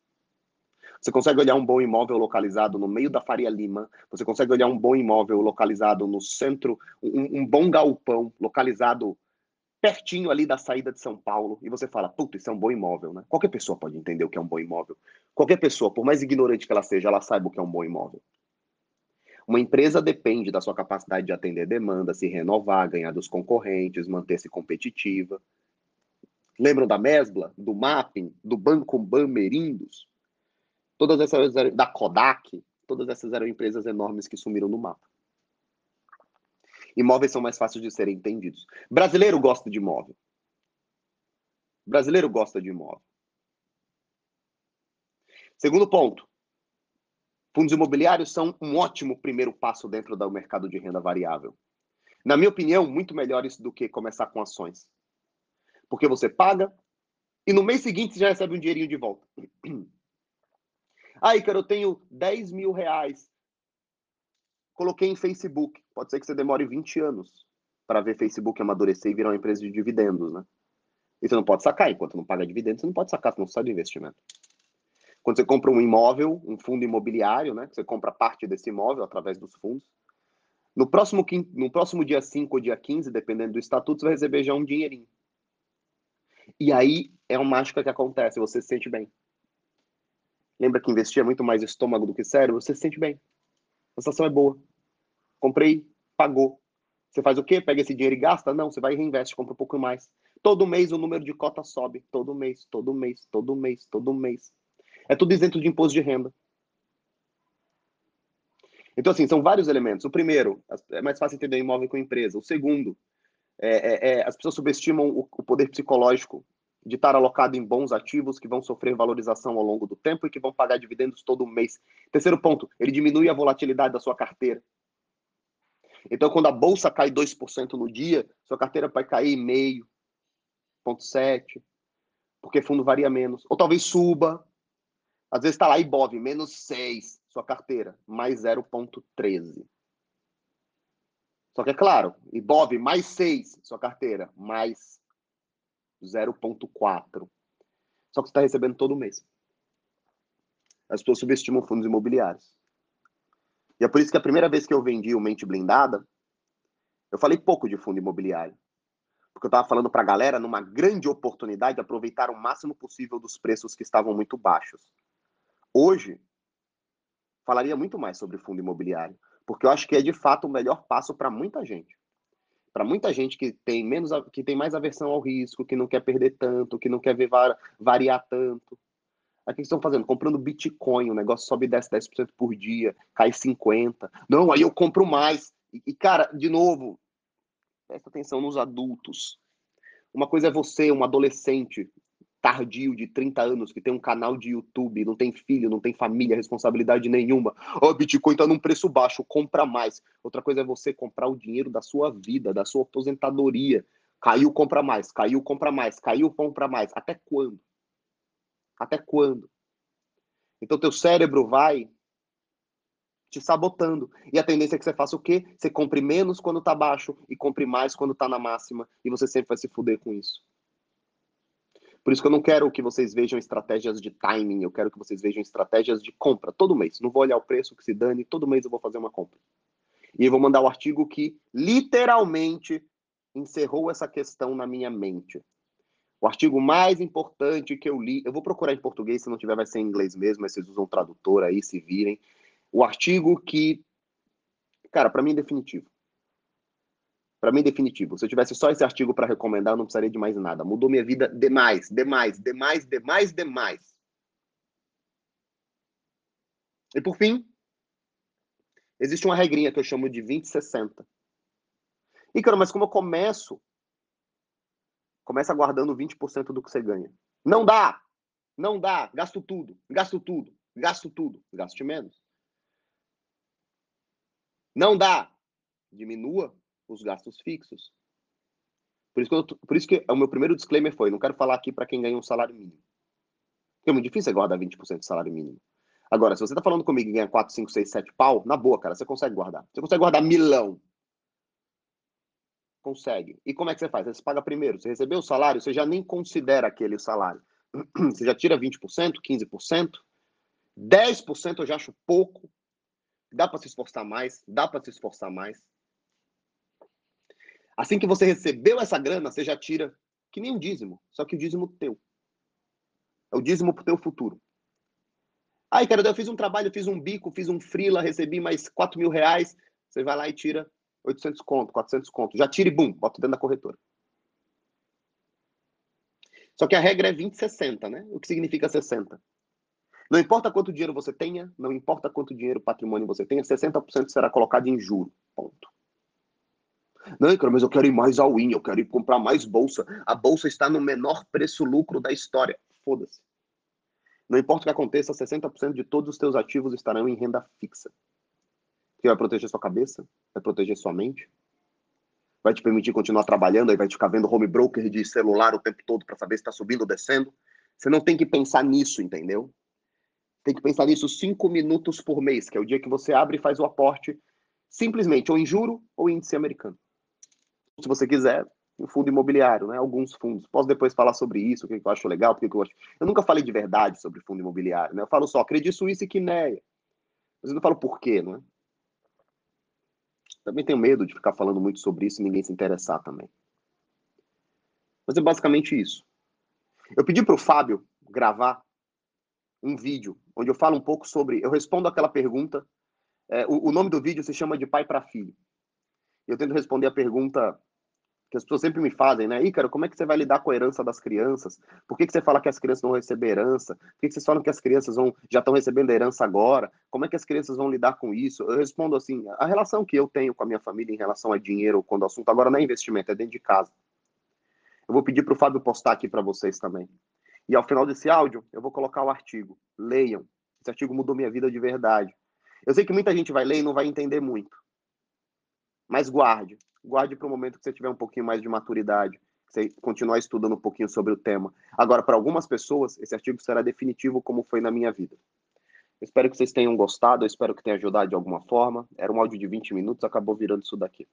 A: Você consegue olhar um bom imóvel localizado no meio da Faria Lima, você consegue olhar um bom imóvel localizado no centro, um, um bom galpão localizado pertinho ali da saída de São Paulo, e você fala, puta, isso é um bom imóvel, né? Qualquer pessoa pode entender o que é um bom imóvel. Qualquer pessoa, por mais ignorante que ela seja, ela saiba o que é um bom imóvel. Uma empresa depende da sua capacidade de atender demanda, se renovar, ganhar dos concorrentes, manter-se competitiva. Lembram da Mesbla, do Mapping, do Banco Bamerindos? Todas essas da Kodak, todas essas eram empresas enormes que sumiram no mapa. Imóveis são mais fáceis de serem entendidos. Brasileiro gosta de imóvel. Brasileiro gosta de imóvel. Segundo ponto. Fundos imobiliários são um ótimo primeiro passo dentro do mercado de renda variável. Na minha opinião, muito melhores do que começar com ações. Porque você paga e no mês seguinte você já recebe um dinheirinho de volta. (clears throat) Aí, cara, eu tenho 10 mil reais Coloquei em Facebook. Pode ser que você demore 20 anos para ver Facebook amadurecer e virar uma empresa de dividendos, né? E você não pode sacar. Enquanto não paga dividendos, você não pode sacar, você não sai do investimento. Quando você compra um imóvel, um fundo imobiliário, né? Você compra parte desse imóvel através dos fundos. No próximo, no próximo dia 5 ou dia 15, dependendo do estatuto, você vai receber já um dinheirinho. E aí é uma mágica que acontece, você se sente bem. Lembra que investir é muito mais estômago do que cérebro? Você se sente bem. A sensação é boa. Comprei, pagou. Você faz o quê? Pega esse dinheiro e gasta? Não, você vai e reinveste, compra um pouco mais. Todo mês o número de cotas sobe. Todo mês, todo mês, todo mês, todo mês. É tudo isento de imposto de renda. Então, assim, são vários elementos. O primeiro, é mais fácil entender imóvel com empresa. O segundo, é, é, é, as pessoas subestimam o, o poder psicológico de estar alocado em bons ativos que vão sofrer valorização ao longo do tempo e que vão pagar dividendos todo mês. Terceiro ponto, ele diminui a volatilidade da sua carteira. Então, quando a bolsa cai 2% no dia, sua carteira vai cair meio, ponto sete, porque fundo varia menos. Ou talvez suba. Às vezes está lá Ibov, menos 6, sua carteira, mais 0,13. Só que é claro, Ibov mais 6, sua carteira, mais 0,4. Só que você está recebendo todo mês. As pessoas subestimam fundos imobiliários. E é por isso que a primeira vez que eu vendi o Mente Blindada, eu falei pouco de fundo imobiliário. Porque eu estava falando para a galera numa grande oportunidade de aproveitar o máximo possível dos preços que estavam muito baixos. Hoje, falaria muito mais sobre fundo imobiliário. Porque eu acho que é de fato o melhor passo para muita gente para muita gente que tem menos que tem mais aversão ao risco, que não quer perder tanto, que não quer ver variar tanto. Aí o que estão fazendo? Comprando Bitcoin, o negócio sobe e desce 10% por dia, cai 50%. Não, aí eu compro mais. E, e, cara, de novo, presta atenção nos adultos. Uma coisa é você, um adolescente, tardio de 30 anos que tem um canal de YouTube, não tem filho, não tem família, responsabilidade nenhuma. Ó, oh, Bitcoin tá num preço baixo, compra mais. Outra coisa é você comprar o dinheiro da sua vida, da sua aposentadoria. Caiu, compra mais, caiu, compra mais, caiu, compra mais. Até quando? Até quando? Então teu cérebro vai te sabotando. E a tendência é que você faça o quê? Você compre menos quando tá baixo e compre mais quando tá na máxima, e você sempre vai se fuder com isso. Por isso que eu não quero que vocês vejam estratégias de timing, eu quero que vocês vejam estratégias de compra todo mês. Não vou olhar o preço que se dane, todo mês eu vou fazer uma compra. E eu vou mandar o artigo que literalmente encerrou essa questão na minha mente. O artigo mais importante que eu li, eu vou procurar em português, se não tiver vai ser em inglês mesmo, mas vocês usam tradutor aí, se virem. O artigo que, cara, para mim é definitivo. Para mim, definitivo. Se eu tivesse só esse artigo para recomendar, eu não precisaria de mais nada. Mudou minha vida demais, demais, demais, demais, demais. E por fim, existe uma regrinha que eu chamo de 20-60. E, cara, mas como eu começo? Começa guardando 20% do que você ganha. Não dá! Não dá! Gasto tudo, gasto tudo, gasto tudo. Gaste menos. Não dá! Diminua os gastos fixos. Por isso, que eu, por isso que o meu primeiro disclaimer foi: não quero falar aqui para quem ganha um salário mínimo. É muito difícil guardar 20% de salário mínimo. Agora, se você está falando comigo e ganha 4, 5, 6, 7 pau, na boa, cara, você consegue guardar. Você consegue guardar milão. Consegue. E como é que você faz? Você paga primeiro. Você recebeu o salário, você já nem considera aquele salário. (clears throat) Você já tira 20%, 15%. 10% eu já acho pouco. Dá para se esforçar mais, dá para se esforçar mais. Assim que você recebeu essa grana, você já tira que nem um dízimo, só que o dízimo teu. É o dízimo pro teu futuro. Aí, cara, eu fiz um trabalho, fiz um bico, fiz um freela, recebi mais 4 mil reais. Você vai lá e tira 800 conto, 400 conto. Já tira e bum, bota dentro da corretora. Só que a regra é 20, 60, né? O que significa 60? Não importa quanto dinheiro você tenha, não importa quanto dinheiro patrimônio você tenha, 60% será colocado em juro. Ponto. Não, cara, mas eu quero ir mais ao in, eu quero ir comprar mais bolsa. A bolsa está no menor preço-lucro da história. Foda-se. Não importa o que aconteça, 60% de todos os teus ativos estarão em renda fixa. Que vai proteger sua cabeça, vai proteger sua mente, vai te permitir continuar trabalhando, aí vai te ficar vendo home broker de celular o tempo todo para saber se está subindo ou descendo. Você não tem que pensar nisso, entendeu? Tem que pensar nisso cinco minutos por mês, que é o dia que você abre e faz o aporte, simplesmente ou em juro ou índice americano. Se você quiser, um fundo imobiliário, né? Alguns fundos. Posso depois falar sobre isso, o que eu acho legal, porque eu acho. Eu nunca falei de verdade sobre fundo imobiliário, né? Eu falo só Credit Suisse e Quineia. Mas eu não falo por quê, né? Também tenho medo de ficar falando muito sobre isso e ninguém se interessar também. Mas é basicamente isso. Eu pedi para o Fábio gravar um vídeo onde eu falo um pouco sobre. Eu respondo aquela pergunta. É, o, o nome do vídeo se chama de pai para filho. Eu tento responder a pergunta que as pessoas sempre me fazem, né? Ícaro, como é que você vai lidar com a herança das crianças? Por que, que você fala que as crianças vão receber herança? Por que, que vocês falam que as crianças vão, já estão recebendo herança agora? Como é que as crianças vão lidar com isso? Eu respondo assim, a relação que eu tenho com a minha família em relação a dinheiro, quando o assunto agora não é investimento, é dentro de casa. Eu vou pedir para o Fábio postar aqui para vocês também. E ao final desse áudio, eu vou colocar o artigo. Leiam. Esse artigo mudou minha vida de verdade. Eu sei que muita gente vai ler e não vai entender muito. Mas guarde guarde para o momento que você tiver um pouquinho mais de maturidade, você continuar estudando um pouquinho sobre o tema. Agora, para algumas pessoas, esse artigo será definitivo, como foi na minha vida. Eu espero que vocês tenham gostado, eu espero que tenha ajudado de alguma forma. Era um áudio de 20 minutos, acabou virando isso daqui.